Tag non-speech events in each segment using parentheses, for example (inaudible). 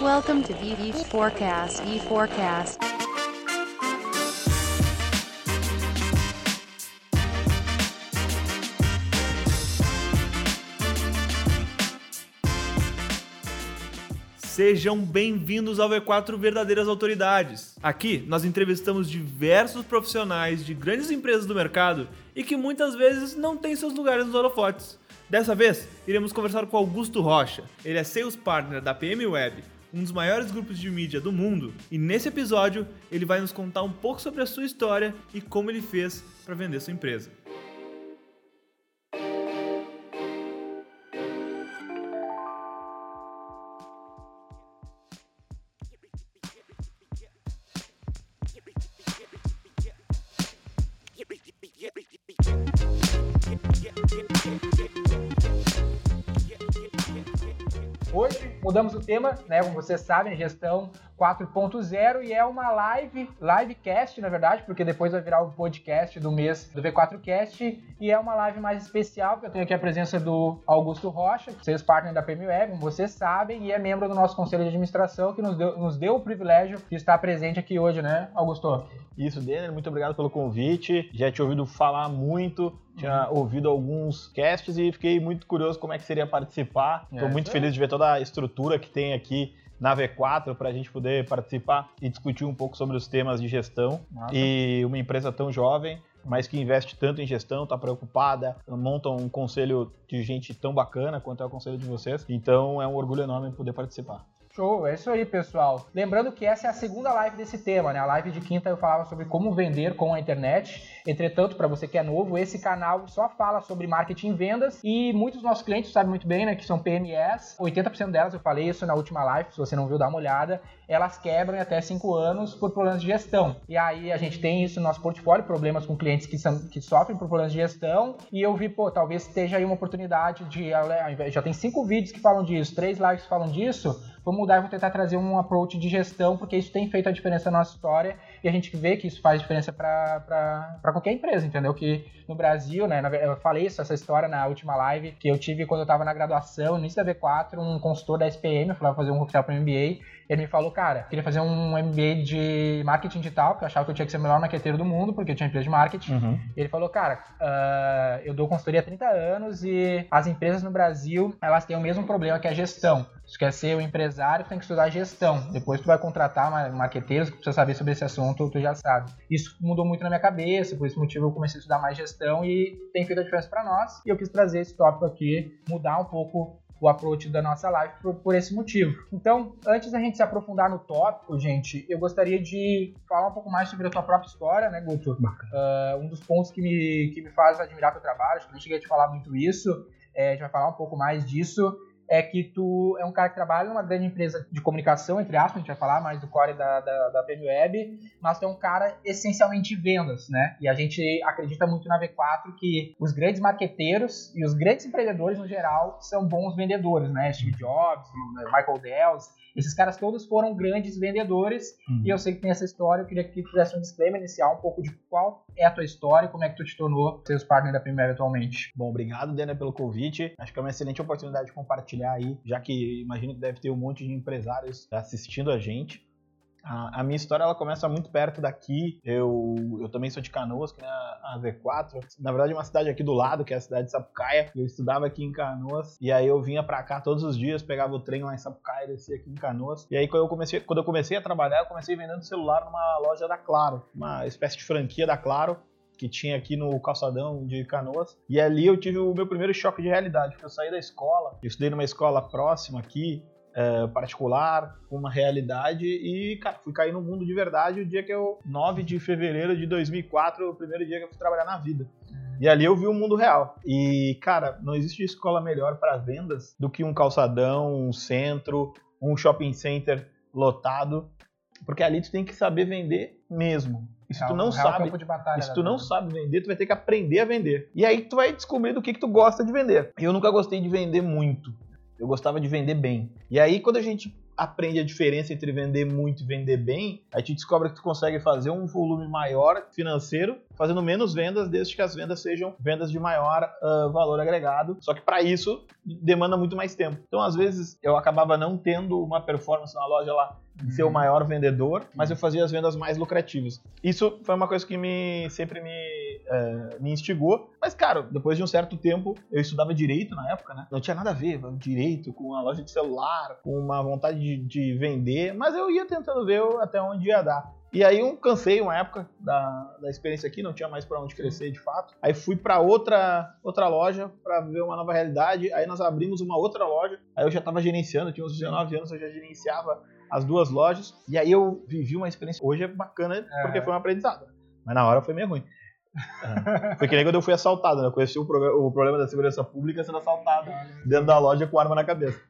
Welcome to VV Forecast. E Forecast. Sejam bem-vindos ao V4 Verdadeiras Autoridades. Aqui nós entrevistamos diversos profissionais de grandes empresas do mercado e que muitas vezes não têm seus lugares nos holofotes. Dessa vez, iremos conversar com Augusto Rocha. Ele é Sales Partner da PM Web, um dos maiores grupos de mídia do mundo, e nesse episódio ele vai nos contar um pouco sobre a sua história e como ele fez para vender sua empresa. Mudamos o tema, né? Como vocês sabem, gestão 4.0 e é uma live, livecast, na verdade, porque depois vai virar o podcast do mês do V4Cast e é uma live mais especial, porque eu tenho aqui a presença do Augusto Rocha, que vocês partner da PM Web, como vocês sabem, e é membro do nosso conselho de administração, que nos deu, nos deu o privilégio de estar presente aqui hoje, né, Augusto? Isso, Denner, muito obrigado pelo convite. Já tinha ouvido falar muito, tinha ouvido alguns casts e fiquei muito curioso como é que seria participar. Estou É, muito isso feliz de ver toda a estrutura que tem aqui na V4 para a gente poder participar e discutir um pouco sobre os temas de gestão. Massa. E uma empresa tão jovem, mas que investe tanto em gestão, está preocupada, monta um conselho de gente tão bacana quanto é o conselho de vocês. Então é um orgulho enorme poder participar. Show, é isso aí, pessoal. Lembrando que essa é a segunda live desse tema, né? A live de quinta eu falava sobre como vender com a internet. Entretanto, para você que é novo, esse canal só fala sobre marketing e vendas e muitos dos nossos clientes sabem muito bem, né, que são PMEs. 80% delas, eu falei isso na última live, se você não viu, dá uma olhada. Elas quebram em até 5 anos por problemas de gestão. E aí a gente tem isso no nosso portfólio, problemas com clientes que, são, que sofrem por problemas de gestão. E eu vi, pô, talvez esteja aí uma oportunidade de, já tem cinco vídeos que falam disso, três lives que falam disso, vou mudar e vou tentar trazer um approach de gestão, porque isso tem feito a diferença na nossa história e a gente vê que isso faz diferença para qualquer empresa, entendeu? Que no Brasil, né, eu falei isso, essa história na última live que eu tive quando eu estava na graduação, no início da V4, um consultor da SPM, eu falava fazer um oficial para MBA, ele me falou, cara, queria fazer um MBA de marketing digital, porque eu achava que eu tinha que ser o melhor marqueteiro do mundo, porque eu tinha empresa de marketing. Ele falou, cara, ah, eu dou consultoria há 30 anos e as empresas no Brasil, elas têm o mesmo problema que a gestão. Se tu quer ser o empresário, tu tem que estudar gestão. Depois tu vai contratar ma- marqueteiros que precisa saber sobre esse assunto, tu já sabe. Isso mudou muito na minha cabeça, por esse motivo eu comecei a estudar mais gestão e tem feito a diferença para nós. E eu quis trazer esse tópico aqui, mudar um pouco o approach da nossa live por, por esse motivo. Então, antes da gente se aprofundar no tópico, gente, eu gostaria de falar um pouco mais sobre a tua própria história, né, Guto? Uh, um dos pontos que me, que me faz admirar teu trabalho, acho que eu nem cheguei a te falar muito isso, é, a gente vai falar um pouco mais disso, é que tu é um cara que trabalha numa grande empresa de comunicação, entre aspas, a gente vai falar mais do core da, da, da Web, mas tu é um cara essencialmente de vendas, né? E a gente acredita muito na V4 que os grandes marqueteiros e os grandes empreendedores, no geral, são bons vendedores, né? Steve Jobs, Michael Dell, esses caras todos foram grandes vendedores e eu sei que tem essa história, eu queria que tu fizesse um disclaimer inicial um pouco de qual é a tua história e como é que tu te tornou seus partner da Web atualmente. Bom, obrigado, Dena, pelo convite. Acho que é uma excelente oportunidade de compartilhar aí, já que imagino que deve ter um monte de empresários assistindo a gente. A, a minha história ela começa muito perto daqui. Eu, eu também sou de Canoas, que é a, a V4. Na verdade, é uma cidade aqui do lado, que é a cidade de Sapucaia. Eu estudava aqui em Canoas. E aí eu vinha pra cá todos os dias, pegava o trem lá em Sapucaia, descia aqui em Canoas. E aí quando eu comecei, quando eu comecei a trabalhar, eu comecei vendendo celular numa loja da Claro, uma espécie de franquia da Claro que tinha aqui no calçadão de Canoas. E ali eu tive o meu primeiro choque de realidade, porque eu saí da escola, eu estudei numa escola próxima aqui, é, particular, com uma realidade, e, cara, fui cair no mundo de verdade o dia que eu, 9 de fevereiro de 2004, o primeiro dia que eu fui trabalhar na vida. E ali eu vi o mundo real. E, cara, não existe escola melhor para vendas do que um calçadão, um centro, um shopping center lotado, porque ali tu tem que saber vender mesmo. E se É tu um não sabe, batalha se da tu não sabe vender, tu vai ter que aprender a vender. E aí tu vai descobrir do que, que tu gosta de vender. Eu nunca gostei de vender muito. Eu gostava de vender bem. E aí quando a gente aprende a diferença entre vender muito e vender bem, aí tu descobre que tu consegue fazer um volume maior financeiro fazendo menos vendas, desde que as vendas sejam vendas de maior uh, valor agregado. Só que para isso demanda muito mais tempo. Então, às vezes, eu acabava não tendo uma performance na loja lá de ser o maior vendedor, mas eu fazia as vendas mais lucrativas. Isso foi uma coisa que me sempre me, uh, me instigou. Mas, cara, depois de um certo tempo, eu estudava direito na época, né? Não tinha nada a ver direito com a loja de celular, com uma vontade de, de vender, mas eu ia tentando ver até onde ia dar. E aí eu cansei uma época da, da experiência aqui, não tinha mais para onde crescer de fato. Aí fui para outra outra loja para ver uma nova realidade. Aí nós abrimos uma outra loja. Aí eu já estava gerenciando, tinha uns 19 anos, eu já gerenciava as duas lojas. E aí eu vivi uma experiência. Hoje é bacana é. porque foi um aprendizado. Mas na hora foi meio ruim. É. (laughs) Foi que nem quando eu fui assaltado, né? Eu conheci o, o, problema da segurança pública sendo assaltado dentro da loja com arma na cabeça.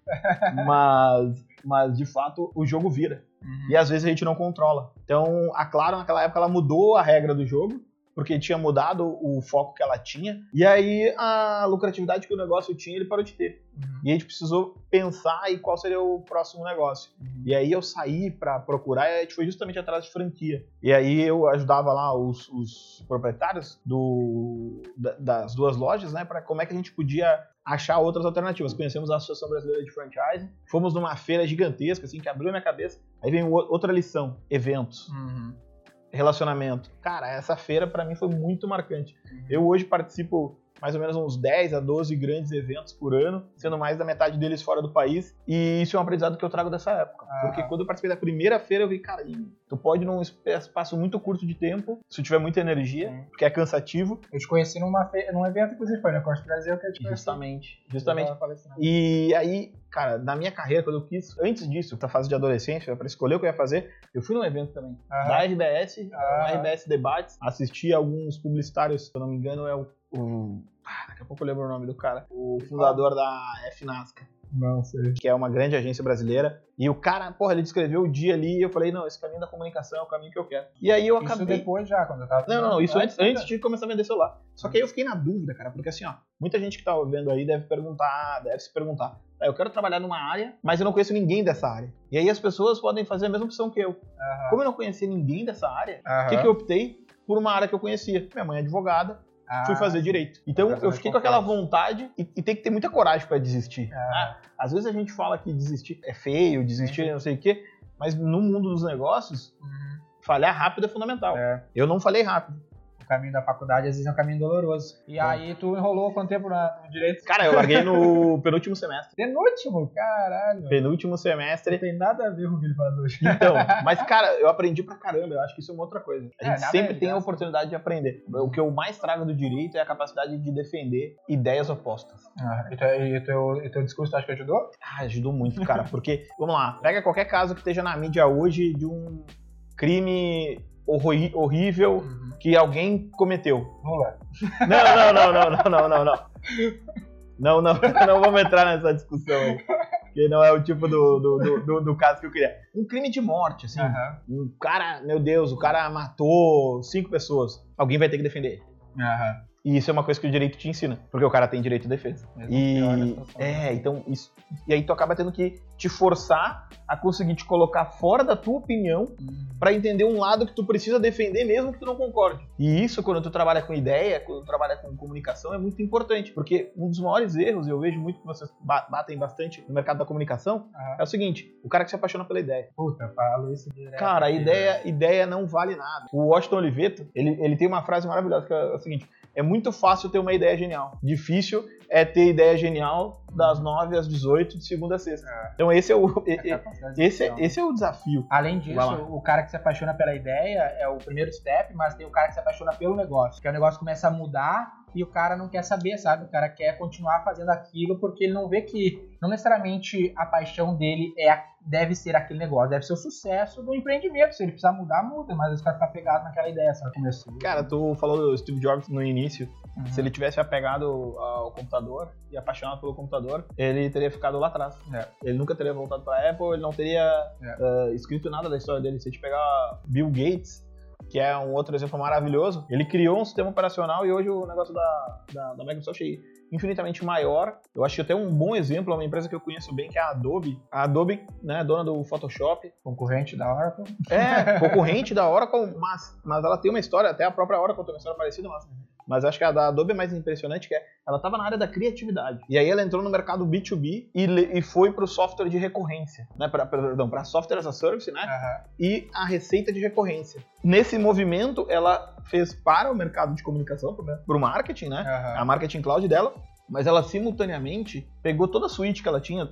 Mas, mas de fato, o jogo vira. Uhum. E às vezes a gente não controla. Então, a Claro, naquela época, ela mudou a regra do jogo porque tinha mudado o foco que ela tinha. E aí a lucratividade que o negócio tinha, ele parou de ter. Uhum. E a gente precisou pensar em qual seria o próximo negócio. Uhum. E aí eu saí para procurar e a gente foi justamente atrás de franquia. E aí eu ajudava lá os, os proprietários do, das duas lojas, né, para como é que a gente podia achar outras alternativas. Conhecemos a Associação Brasileira de Franchising, fomos numa feira gigantesca, assim, que abriu a minha cabeça. Aí vem outra lição: eventos. Uhum relacionamento. Cara, essa feira para mim foi muito marcante. Eu hoje participo mais ou menos uns 10 a 12 grandes eventos por ano, sendo mais da metade deles fora do país. E isso é um aprendizado que eu trago dessa época. Ah. Porque quando eu participei da primeira feira, eu vi, cara, tu pode num espaço muito curto de tempo, se tu tiver muita energia, Sim. porque é cansativo. Eu te conheci numa fe... num evento, inclusive, foi na Corte Brasil que eu te conheci. Justamente, justamente. E aí, cara, na minha carreira, quando eu quis, antes disso, pra fase de adolescência, para escolher o que eu ia fazer, eu fui num evento também. Ah. Da RBS, ah. RBS Debates, assisti alguns publicitários, se eu não me engano, é o o. Ah, daqui a pouco eu lembro o nome do cara. O fundador da FNASCA. Não sei. Que é uma grande agência brasileira. E o cara, porra, ele descreveu o dia ali e eu falei, não, esse caminho da comunicação é o caminho que eu quero. E aí eu acabei. Isso depois já, quando eu tava. Não, não, isso antes, antes de começar a vender celular. Só que aí eu fiquei na dúvida, cara, porque assim, ó, muita gente que tá vendo aí deve perguntar, deve se perguntar. Ah, eu quero trabalhar numa área, mas eu não conheço ninguém dessa área. E aí as pessoas podem fazer a mesma opção que eu. Uhum. Como eu não conhecia ninguém dessa área, o uhum. que, que eu optei? Por uma área que eu conhecia. Minha mãe é advogada, ah, fui fazer direito. Então eu fiquei com aquela vontade e, e, tem que ter muita coragem para desistir. Ah. Ah, às vezes a gente fala que desistir é feio, desistir é não sei o quê, mas no mundo dos negócios, uhum. falhar rápido é fundamental. É. Eu não falei rápido caminho da faculdade às vezes é um caminho doloroso. E aí tu enrolou quanto tempo no direito? Cara, eu larguei no (laughs) penúltimo semestre. Penúltimo? Caralho. Penúltimo semestre. Não tem nada a ver com o que ele faz hoje. Então, (laughs) mas cara, eu aprendi pra caramba. Eu acho que isso é uma outra coisa. A gente é, sempre tem a oportunidade de aprender. O que eu mais trago do direito é a capacidade de defender ideias opostas. Ah, e, o teu, teu discurso acho que ajudou? Ah, ajudou muito, cara. Porque, vamos lá, pega qualquer caso que esteja na mídia hoje de um crime horrível uhum. que alguém cometeu. Lula. (laughs) Não, não, não, não, não, não, não, não. Não, não, (laughs) não vamos entrar nessa discussão aí. Que não é o tipo do, do, do, do caso que eu queria. Um crime de morte, assim. Uhum. Um cara, meu Deus, o cara matou cinco pessoas. Alguém vai ter que defender. Uhum. E isso é uma coisa que o direito te ensina, porque o cara tem direito de defesa. Mesmo e é, então isso, e aí tu acaba tendo que te forçar a conseguir te colocar fora da tua opinião uhum. para entender um lado que tu precisa defender mesmo que tu não concorde. E isso quando tu trabalha com ideia, quando tu trabalha com comunicação é muito importante, porque um dos maiores erros, eu vejo muito que vocês batem bastante no mercado da comunicação, uhum. é o seguinte, o cara que se apaixona pela ideia. Puta, falo isso direto. Cara, a ideia, ideia não vale nada. O Washington Oliveto, ele, ele tem uma frase maravilhosa que é o seguinte, é muito fácil ter uma ideia genial. Difícil é ter ideia genial das 9 às 18, de segunda a sexta. É. Então esse é o esse, é, esse é o desafio. Além disso, o cara que se apaixona pela ideia é o primeiro step, mas tem o cara que se apaixona pelo negócio. Que o negócio começa a mudar e o cara não quer saber, sabe? O cara quer continuar fazendo aquilo porque ele não vê que não necessariamente a paixão dele é deve ser aquele negócio, deve ser o sucesso do empreendimento. Se ele precisar mudar, muda, mas ele vai ficar pegado naquela ideia, sabe? Começou. Cara, tu falou do Steve Jobs no início. Uhum. Se ele tivesse apegado ao computador e apaixonado pelo computador, ele teria ficado lá atrás. É. Ele nunca teria voltado para Apple, ele não teria é. uh, escrito nada da história dele. Se a gente pegar Bill Gates, que é um outro exemplo maravilhoso, ele criou um sistema operacional e hoje o negócio da, da, da Microsoft infinitamente maior. Eu acho que até um bom exemplo é uma empresa que eu conheço bem, que é a Adobe. A Adobe, né, dona do Photoshop. Concorrente da Oracle. É, concorrente da Oracle, mas, mas ela tem uma história, até a própria Oracle tem uma história parecida, mas, mas acho que a da Adobe é mais impressionante, que é, ela estava na área da criatividade. E aí ela entrou no mercado B2B e, e foi para o software de recorrência, né, pra, pra- perdão, para software as a service, né, Aham. e a receita de recorrência. Nesse movimento, ela fez para o mercado de comunicação, para o marketing, né, Aham. a marketing cloud dela, mas ela simultaneamente pegou toda a suite que ela tinha,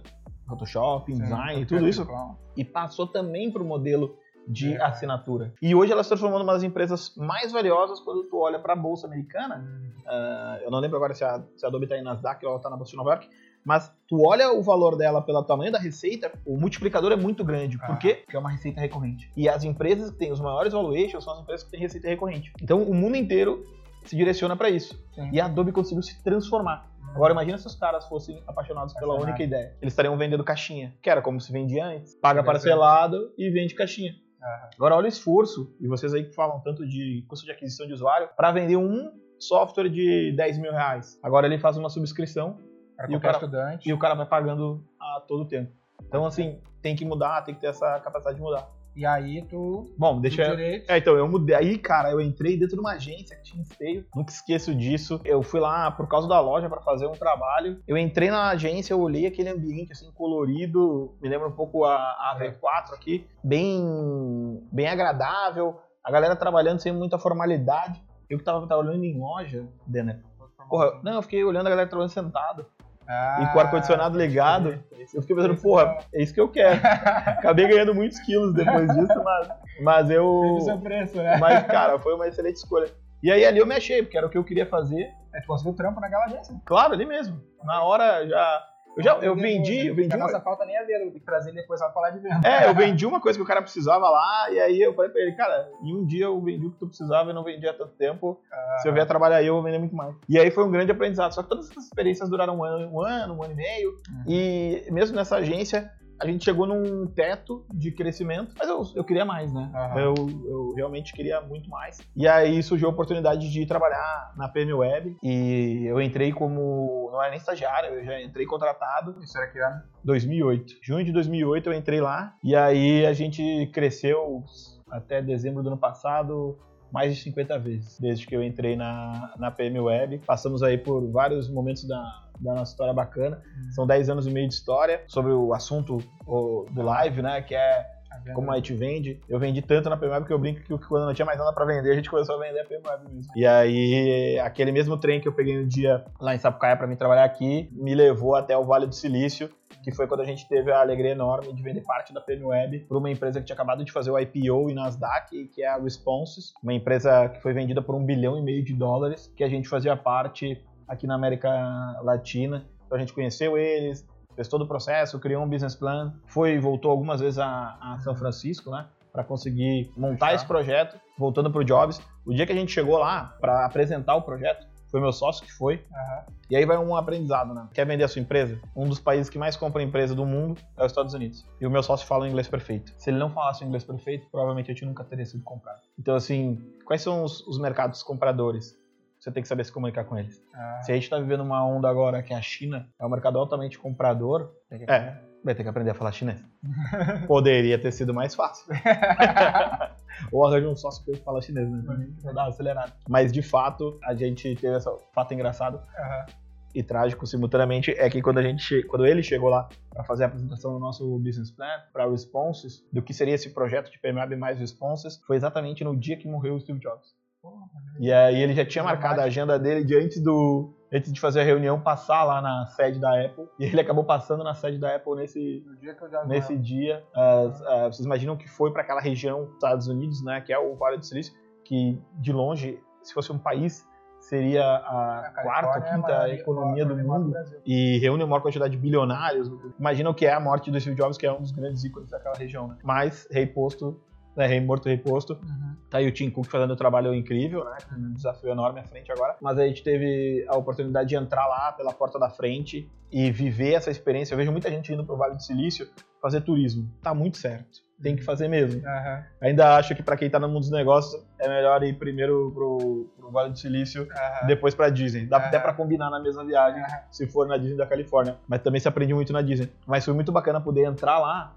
Photoshop, InDesign, Sim, tudo isso, Clown. e passou também para o modelo de É. assinatura. E hoje ela se transformou numa das empresas mais valiosas quando tu olha para a bolsa americana. Ah, eu não lembro agora se a, se a Adobe está em Nasdaq ou ela está na bolsa de Nova York, mas tu olha o valor dela pelo tamanho da receita, o multiplicador é muito grande. Por quê? Porque é uma receita recorrente. E as empresas que têm os maiores valuations são as empresas que têm receita recorrente. Então o mundo inteiro se direciona para isso. Sim. E a Adobe conseguiu se transformar. Agora imagina se os caras fossem apaixonados pela Apaixonado. única ideia. Eles estariam vendendo caixinha, que era como se vendia antes. Paga parcelado e vende caixinha. Agora olha o esforço, e vocês aí que falam tanto de custo de aquisição de usuário, para vender um software de 10 mil reais. Agora ele faz uma subscrição Para E o cara- estudante. e o cara vai pagando a todo tempo. Então assim, tem que mudar, tem que ter essa capacidade de mudar. E aí tu. Bom, deixa eu... direito. É, então, eu mudei. Aí, cara, eu entrei dentro de uma agência que tinha esteio. Nunca esqueço disso. Eu fui lá por causa da loja pra fazer um trabalho. Eu entrei na agência, eu olhei aquele ambiente assim colorido, me lembra um pouco a, a V4 aqui, bem bem agradável. A galera trabalhando sem muita formalidade. Eu que tava trabalhando em loja, Denner. Porra, não, eu fiquei olhando a galera trabalhando sentado Ah, e com o ar-condicionado ligado. Eu fiquei pensando, porra, é isso que eu quero. Acabei ganhando muitos quilos depois (laughs) disso, mas, mas eu. É o preço, né? Mas, cara, foi uma excelente escolha. E aí ali eu me achei, porque era o que eu queria fazer. Aí tu conseguiu trampo naquela agência. Claro, ali mesmo. Na hora já. Eu já eu vendi, eu vendi A uma, nossa falta nem é ver, eu tenho que trazer depois pra falar de venda. É, eu vendi uma coisa que o cara precisava lá, e aí eu falei pra ele, cara, em um dia eu vendi o que tu precisava e não vendi há tanto tempo. Se eu vier trabalhar aí, eu vou vender muito mais. E aí foi um grande aprendizado. Só que todas essas experiências duraram um ano, um ano, um ano e meio. E mesmo nessa agência, a gente chegou num teto de crescimento, mas eu, eu queria mais, né? Aham. Eu, eu realmente queria muito mais. E aí surgiu a oportunidade de trabalhar na PM Web. E eu entrei como. Não era nem estagiário, eu já entrei contratado. Isso era que ano? 2008. Junho de 2008 eu entrei lá. E aí a gente cresceu até dezembro do ano passado mais de 50 vezes, desde que eu entrei na, na PM Web. Passamos aí por vários momentos da, da nossa história bacana. São 10 anos e meio de história sobre o assunto o, do live, né? Que é como a gente vende. Eu vendi tanto na PM Web que eu brinco que quando não tinha mais nada pra vender, a gente começou a vender a PM Web mesmo. E aí, aquele mesmo trem que eu peguei um dia lá em Sapucaia pra mim trabalhar aqui, me levou até o Vale do Silício, que foi quando a gente teve a alegria enorme de vender parte da PM Web para uma empresa que tinha acabado de fazer o IPO em Nasdaq, que é a Responses, uma empresa que foi vendida por um bilhão e meio de dólares, que a gente fazia parte aqui na América Latina. Então a gente conheceu eles, fez todo o processo, criou um business plan, foi voltou algumas vezes a, a São Francisco, né? Para conseguir montar esse projeto, voltando pro Jobs. O dia que a gente chegou lá para apresentar o projeto, foi meu sócio que foi. Aham. E aí vai um aprendizado, né? Quer vender a sua empresa? Um dos países que mais compra empresa do mundo é os Estados Unidos. E o meu sócio fala o inglês perfeito. Se ele não falasse o inglês perfeito, provavelmente a gente nunca teria sido comprado. Então, assim, quais são os, os mercados compradores? Você tem que saber se comunicar com eles. Ah, Se a gente tá vivendo uma onda agora que a China é um mercado altamente comprador, é, vai ter que aprender a falar chinês. (laughs) Poderia ter sido mais fácil. (laughs) Ou arranja um sócio que fala chinês, né? Pra dar uma acelerada. Mas de fato, a gente teve esse fato engraçado aham. e trágico simultaneamente é que quando a gente quando ele chegou lá para fazer a apresentação do nosso business plan para responses do que seria esse projeto de PMAB mais responses foi exatamente no dia que morreu o Steve Jobs e aí ele já tinha marcado a agenda dele de antes do antes de fazer a reunião passar lá na sede da Apple e ele acabou passando na sede da Apple nesse No dia que eu já nesse dia, as- ah, vocês imaginam que foi para aquela região dos Estados Unidos, né, que é o Vale do Silício, que de longe, se fosse um país, seria a, a quarta, é a quinta maior- economia do mundo e reúne a maior quantidade de bilionários. Imagina o que é a morte do Steve Jobs, que é um dos grandes ícones daquela região. Né? Mas, rei posto, né, rei morto, rei posto, Uhum. Tá aí o Tim Cook fazendo um trabalho incrível, né? Um desafio enorme à frente agora. Mas a gente teve a oportunidade de entrar lá pela porta da frente e viver essa experiência. Eu vejo muita gente indo pro Vale do Silício fazer turismo. Tá muito certo. tem que fazer mesmo. Aham, Ainda acho que pra quem tá no mundo dos negócios é melhor ir primeiro pro, pro Vale do Silício aham. depois pra Disney. Dá Aham. até pra combinar na mesma viagem, se for na Disney da Califórnia. Mas também se aprende muito na Disney. Mas foi muito bacana poder entrar lá,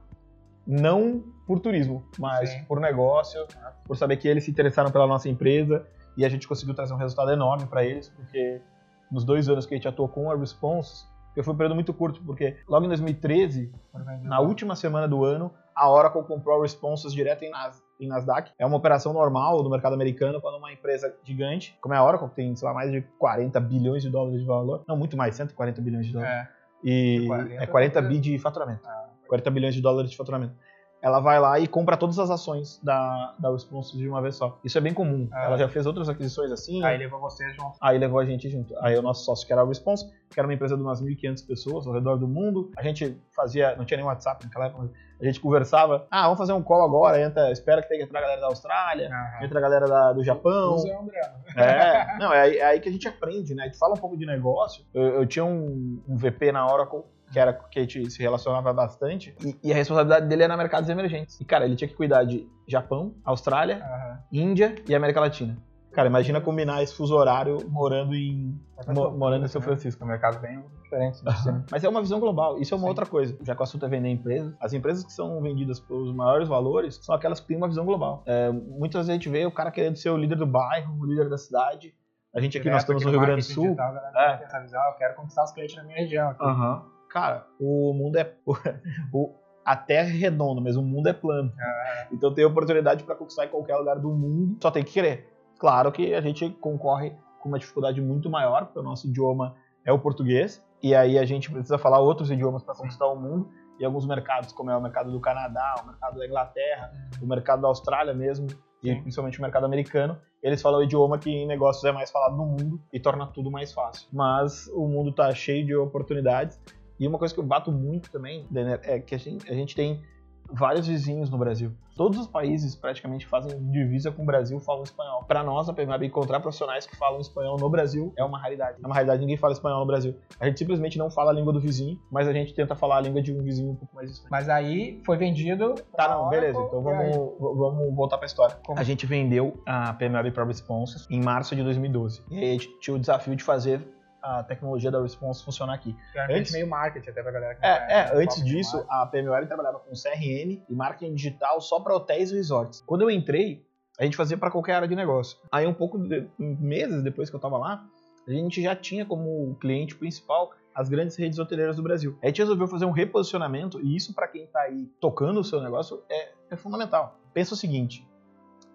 não por turismo, mas Sim. por negócio, por saber que eles se interessaram pela nossa empresa e a gente conseguiu trazer um resultado enorme pra eles, porque nos dois anos que a gente atuou com a Response, que foi um período muito curto, porque logo em 2013, na última semana do ano, a Oracle comprou a Responses direto em, Nas, em Nasdaq. É uma operação normal do mercado americano quando uma empresa gigante, como é a Oracle, que tem, sei lá, mais de 40 bilhões de dólares de valor. Não, muito mais, 140 bilhões de dólares. É, E 40 é 40 é- bi de faturamento. Ah. 40 bilhões de dólares de faturamento. Ela vai lá e compra todas as ações da, da Responses de uma vez só. Isso é bem comum. Ah. Ela já fez outras aquisições assim. aí levou vocês junto. Aí levou a gente junto. Aí o nosso sócio, que era a Response, que era uma empresa de umas 1.500 pessoas ao redor do mundo. A gente fazia, não tinha nem WhatsApp naquela época, a gente conversava. Ah, vamos fazer um call agora, entra, espera que tenha que entrar a galera da Austrália, Aham. entra a galera da- do Japão. Usa André. É, não, é aí, é aí que a gente aprende, né? A gente fala um pouco de negócio. Eu, eu tinha um, um VP na Oracle, que era que a gente se relacionava bastante, e, e a responsabilidade dele era mercados emergentes. E, cara, ele tinha que cuidar de Japão, Austrália, Aham. Índia e América Latina. Cara, imagina combinar esse fuso horário morando em, mo- morando em São né? Francisco. São mercados bem diferentes. né? Mas é uma visão global, isso é uma Sim. outra coisa. Já que o assunto é vender empresas, as empresas que são vendidas pelos maiores valores são aquelas que têm uma visão global. É, muitas vezes a gente vê o cara querendo ser o líder do bairro, o líder da cidade. A gente aqui, nós estamos no Rio Grande do Sul. digital, galera É. essa visão, eu quero conquistar os clientes na minha região. aqui. Aham. Cara, o mundo é. (laughs) o- a Terra é redonda, mas o mundo é plano. Então tem oportunidade para conquistar em qualquer lugar do mundo, só tem que querer. Claro que a gente concorre com uma dificuldade muito maior, porque o nosso idioma é o português, e aí a gente precisa falar outros idiomas para conquistar o mundo. E alguns mercados, como é o mercado do Canadá, o mercado da Inglaterra, o mercado da Austrália mesmo, e Sim. principalmente o mercado americano, eles falam o idioma que em negócios é mais falado no mundo e torna tudo mais fácil. Mas o mundo tá cheio de oportunidades. E uma coisa que eu bato muito também, Denner, é que a gente, a gente tem vários vizinhos no Brasil. Todos os países praticamente fazem divisa com o Brasil, falam espanhol. Para nós, a PMAB, encontrar profissionais que falam espanhol no Brasil é uma raridade. É uma raridade, ninguém fala espanhol no Brasil. A gente simplesmente não fala a língua do vizinho, mas a gente tenta falar a língua de um vizinho um pouco mais distante. Mas aí foi vendido. Tá, não, beleza. Oracle, Então vamos, vamos voltar pra história. Como? A gente vendeu a PMAB para Responses em março de 2012. E aí a gente tinha o desafio de fazer a tecnologia da Response funcionar aqui. Antes- meio marketing até pra galera que É, é, conhece, antes disso, a PMWare trabalhava com CRM e marketing digital só para hotéis e resorts. Quando eu entrei, a gente fazia para qualquer área de negócio. Aí um pouco de, meses depois que eu tava lá, a gente já tinha como cliente principal as grandes redes hoteleiras do Brasil. A gente resolveu fazer um reposicionamento e isso para quem tá aí tocando o seu negócio é, é fundamental. Pensa o seguinte,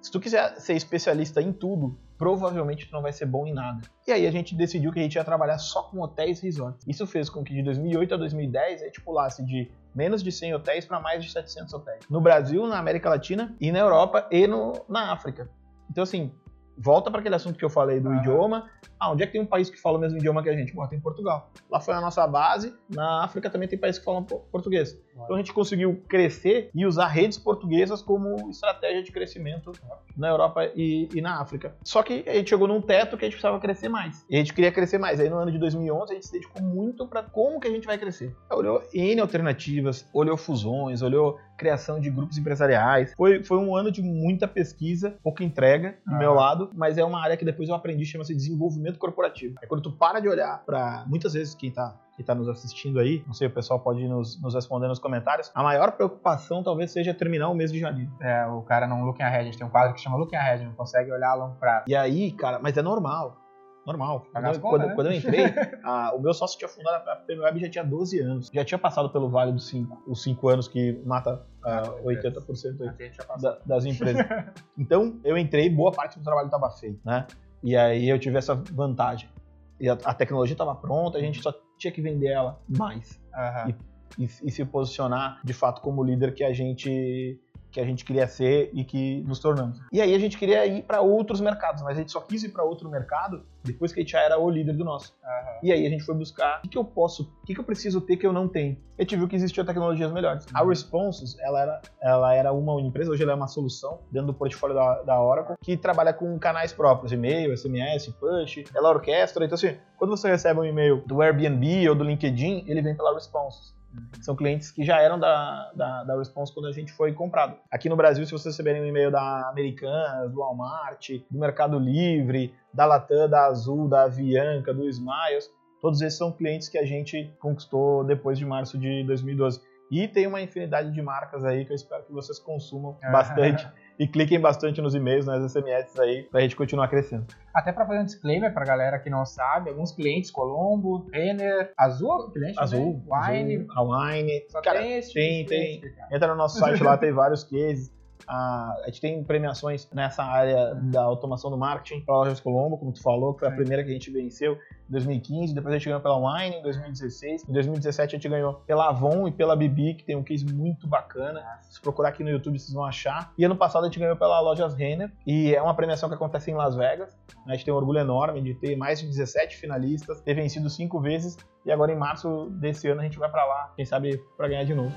se tu quiser ser especialista em tudo, provavelmente tu não vai ser bom em nada. E aí a gente decidiu que a gente ia trabalhar só com hotéis e resorts. Isso fez com que de 2008 a 2010 a gente pulasse de menos de 100 hotéis para mais de 700 hotéis. No Brasil, na América Latina e na Europa e no, na África. Então assim, volta para aquele assunto que eu falei do Aham. idioma. Ah, onde é que tem um país que fala o mesmo idioma que a gente? Bota em Portugal. Lá foi a nossa base. Na África também tem países que falam po- português. Então a gente conseguiu crescer e usar redes portuguesas como estratégia de crescimento na Europa e, e na África. Só que a gente chegou num teto que a gente precisava crescer mais. E a gente queria crescer mais. Aí no ano de 2011 a gente se dedicou muito para como que a gente vai crescer. Olhou N alternativas, olhou fusões, olhou criação de grupos empresariais. Foi, foi um ano de muita pesquisa, pouca entrega do Ah. meu lado, mas é uma área que depois eu aprendi, chama-se desenvolvimento corporativo. É quando tu para de olhar para muitas vezes quem tá que está nos assistindo aí, não sei, o pessoal pode nos, nos responder nos comentários. A maior preocupação talvez seja terminar o mês de janeiro. É, o cara não looking ahead, a gente tem um quadro que chama looking ahead, não consegue olhar a longo prazo. E aí, cara, mas é normal. Normal. Quando, eu- contas, quando- né? quando eu entrei, (laughs) a- o meu sócio tinha fundado a PMWeb já tinha 12 anos. Já tinha passado pelo vale dos 5, os 5 anos que mata ah, 80% aí A gente já passou. da- das empresas. (laughs) Então, eu entrei, boa parte do trabalho estava feito, né? E aí eu tive essa vantagem. E a, a tecnologia estava pronta, a gente só tinha que vender ela mais. Aham. e, e se posicionar de fato como líder que a gente que a gente queria ser e que nos tornamos. E aí a gente queria ir para outros mercados, mas a gente só quis ir para outro mercado depois que a gente já era o líder do nosso. Aham. E aí a gente foi buscar o que, que eu posso, o que, que eu preciso ter que eu não tenho. A gente viu que existiam tecnologias melhores. A Responses, ela era, ela era uma empresa, hoje ela é uma solução dentro do portfólio da, da Oracle, que trabalha com canais próprios, e-mail, SMS, push, ela orquestra. Então assim, quando você recebe um e-mail do Airbnb ou do LinkedIn, ele vem pela Responses. São clientes que já eram da, da, da Response quando a gente foi comprado. Aqui no Brasil, se vocês receberem um e-mail da Americanas, do Walmart, do Mercado Livre, da Latam, da Azul, da Avianca, do Smiles, todos esses são clientes que a gente conquistou depois de março de 2012. E tem uma infinidade de marcas aí que eu espero que vocês consumam bastante (laughs) e cliquem bastante nos e-mails, nas SMS aí, pra gente continuar crescendo. Até pra fazer um disclaimer pra galera que não sabe, alguns clientes, Colombo, Renner, Azul, cliente Azul, também, Wine, Azul, a Wine. só Cara, tem esse tem, tipo tem. cliente, cara. Entra no nosso site lá, tem vários cases. A, a gente tem premiações nessa área da automação do marketing para Lojas Colombo, como tu falou, que foi a primeira que a gente venceu em 2015, depois a gente ganhou pela Wine em 2016, em 2017 a gente ganhou pela Avon e pela Bibi, que tem um case muito bacana. Se procurar aqui no YouTube vocês vão achar. E ano passado a gente ganhou pela Lojas Renner, e é uma premiação que acontece em Las Vegas. né? A gente tem um orgulho enorme de ter mais de 17 finalistas, ter vencido cinco vezes, e agora em março desse ano a gente vai para lá, quem sabe para ganhar de novo.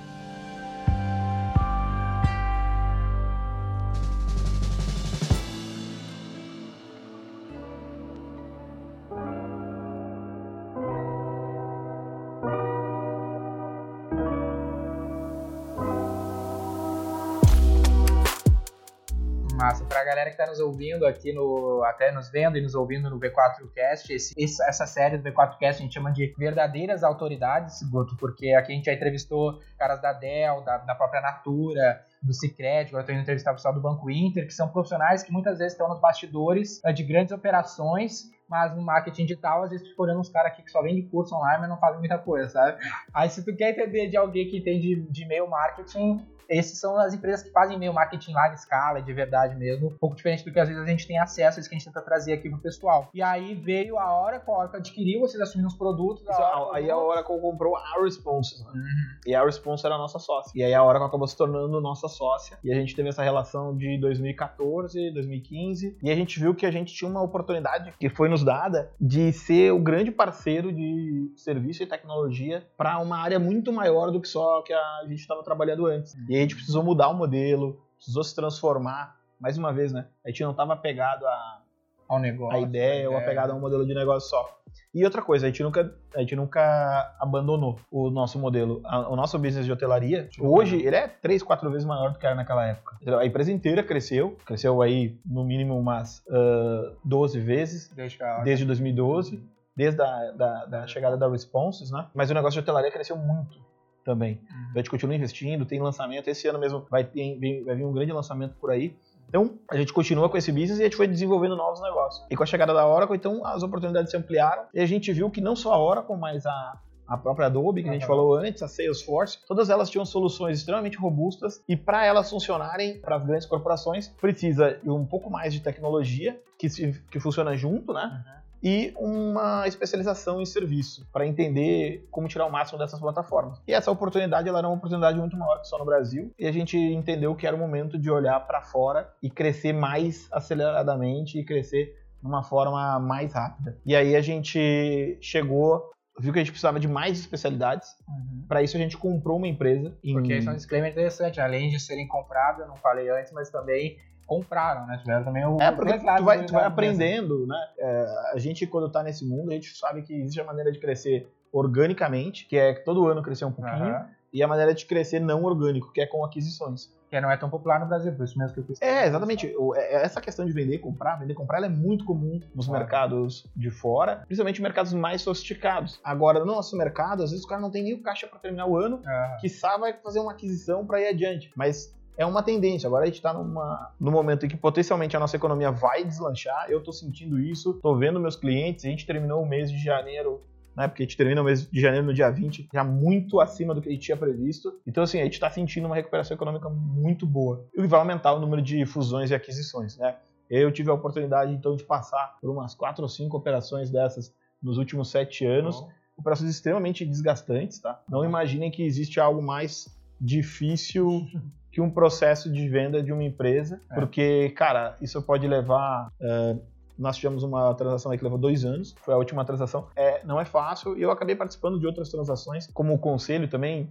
Galera que tá nos ouvindo aqui, no, até nos vendo e nos ouvindo no V4Cast, esse, essa série do V4Cast a gente chama de verdadeiras autoridades, Guto, porque aqui a gente já entrevistou caras da Dell, da, da própria Natura, do Cicred, agora tô indo entrevistar o pessoal do Banco Inter, que são profissionais que muitas vezes estão nos bastidores eh, de grandes operações, mas no marketing digital, às vezes tu fica olhando uns caras aqui que só vende curso online, mas não fazem muita coisa, sabe? Aí se tu quer entender de alguém que entende de e-mail marketing, esses são as empresas que fazem e-mail marketing em larga escala, de verdade mesmo. Um pouco diferente do que às vezes a gente tem acesso, isso que a gente tenta trazer aqui pro pessoal. E aí veio a Oracle, a Oracle adquiriu, vocês assumiram os produtos. A Oracle, Aí a Oracle comprou a Response, né? Uhum. E a Response era a nossa sócia. E aí a Oracle acabou se tornando nossa sócia. E a gente teve essa relação de 2014, 2015. E a gente viu que a gente tinha uma oportunidade que foi nos dada de ser o grande parceiro de serviço e tecnologia para uma área muito maior do que só que a gente estava trabalhando antes. E a gente precisou mudar o modelo, precisou se transformar. Mais uma vez, né? A gente não estava apegado a Ao negócio. a ideia ou apegado a um modelo de negócio só. E outra coisa, a gente nunca, a gente nunca abandonou o nosso modelo. A- o nosso business de hotelaria, hoje, ele é três, quatro vezes maior do que era naquela época. A empresa inteira cresceu, cresceu aí no mínimo umas ah, 12 vezes, a desde 2012, desde a da, da chegada da Responses, né? Mas o negócio de hotelaria cresceu muito também. Então a gente continua investindo, tem lançamento. Esse ano mesmo vai, ter, vai vir um grande lançamento por aí. Então, a gente continua com esse business e a gente foi desenvolvendo novos negócios. E com a chegada da Oracle, então, as oportunidades se ampliaram e a gente viu que não só a Oracle, mas a, a própria Adobe, que a gente Aham. falou antes, a Salesforce, todas elas tinham soluções extremamente robustas e para elas funcionarem para as grandes corporações, precisa de um pouco mais de tecnologia que, se, que funciona junto, né? E uma especialização em serviço para entender como tirar o máximo dessas plataformas. E essa oportunidade ela era uma oportunidade muito maior que só no Brasil e a gente entendeu que era o momento de olhar para fora e crescer mais aceleradamente e crescer de uma forma mais rápida. E aí a gente chegou viu que a gente precisava de mais especialidades. Uhum. Para isso a gente comprou uma empresa em Porque isso é um disclaimer interessante. Além de serem comprados, eu não falei antes, mas também compraram, né? Tiveram também o. É, porque tu vai, tu vai aprendendo, né? É, a gente, quando tá nesse mundo, a gente sabe que existe a maneira de crescer organicamente, que é todo ano crescer um pouquinho, Aham. e a maneira de crescer não orgânico, que é com aquisições. Que não é tão popular no Brasil, por isso mesmo que eu quis. É, exatamente. É- é Essa questão de vender e comprar, vender e comprar, ela é muito comum nos Claro. mercados de fora, principalmente mercados mais sofisticados. Agora, no nosso mercado, às vezes o cara não tem nem o caixa para terminar o ano, quiçá vai fazer uma aquisição para ir adiante. Mas é uma tendência. Agora a gente está num momento em que potencialmente a nossa economia vai deslanchar. Eu estou sentindo isso, estou vendo meus clientes. A gente terminou o mês de janeiro, né? Porque a gente termina o mês de janeiro no dia 20, já muito acima do que a gente tinha previsto. Então, assim, a gente está sentindo uma recuperação econômica muito boa. E vai aumentar o número de fusões e aquisições, né? Eu tive a oportunidade, então, de passar por umas quatro ou cinco operações dessas nos últimos sete anos operações extremamente desgastantes, tá? Não imaginem que existe algo mais difícil (laughs) que um processo de venda de uma empresa, É. porque, cara, isso pode levar. eh, nós tivemos uma transação aí que levou dois anos, foi a última transação. É, não é fácil, e eu acabei participando de outras transações, como conselho também,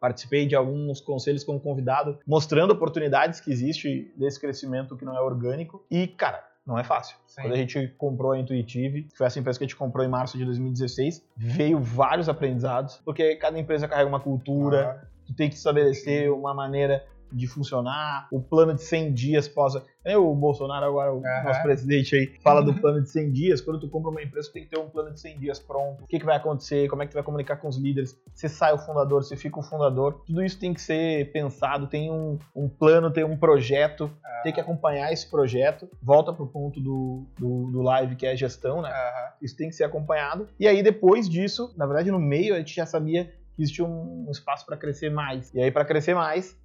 participei de alguns conselhos como convidado, mostrando oportunidades que existe desse crescimento que não é orgânico. E, cara, não é fácil. Sim. Quando a gente comprou a Intuitive, que foi essa empresa que a gente comprou em março de 2016, veio vários aprendizados, porque cada empresa carrega uma cultura, tu tem que estabelecer uma maneira de funcionar, o plano de 100 dias pós... É o Bolsonaro agora, o Aham. nosso presidente aí, fala do plano de 100 dias. Quando tu compra uma empresa, tu tem que ter um plano de 100 dias pronto. O que, que vai acontecer, como é que tu vai comunicar com os líderes, se sai o fundador, se fica o fundador. Tudo isso tem que ser pensado, tem um, um plano, tem um projeto, tem que acompanhar esse projeto. Volta pro ponto do, do, do live, que é a gestão, né? Aham. Isso tem que ser acompanhado. E aí, depois disso, na verdade, no meio, a gente já sabia que existia um espaço para crescer mais. E aí, para crescer mais,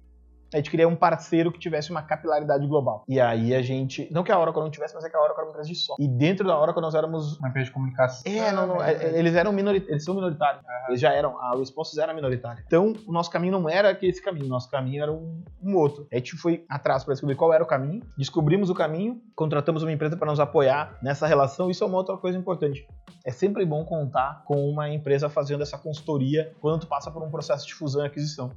a gente queria um parceiro que tivesse uma capilaridade global. E aí a gente. Não que a Oracle não tivesse, mas é que a Oracle era uma empresa de só. E dentro da Oracle nós éramos. Uma empresa de comunicação. É, não, não. é, é, Eles eram minoritários. Eles são minoritários. Eles já eram. A Responses era minoritária. Então, o nosso caminho não era esse caminho. O nosso caminho era um, um outro. A gente foi atrás para descobrir qual era o caminho. Descobrimos o caminho. Contratamos uma empresa para nos apoiar nessa relação. Isso é uma outra coisa importante. É sempre bom contar com uma empresa fazendo essa consultoria quando tu passa por um processo de fusão e aquisição.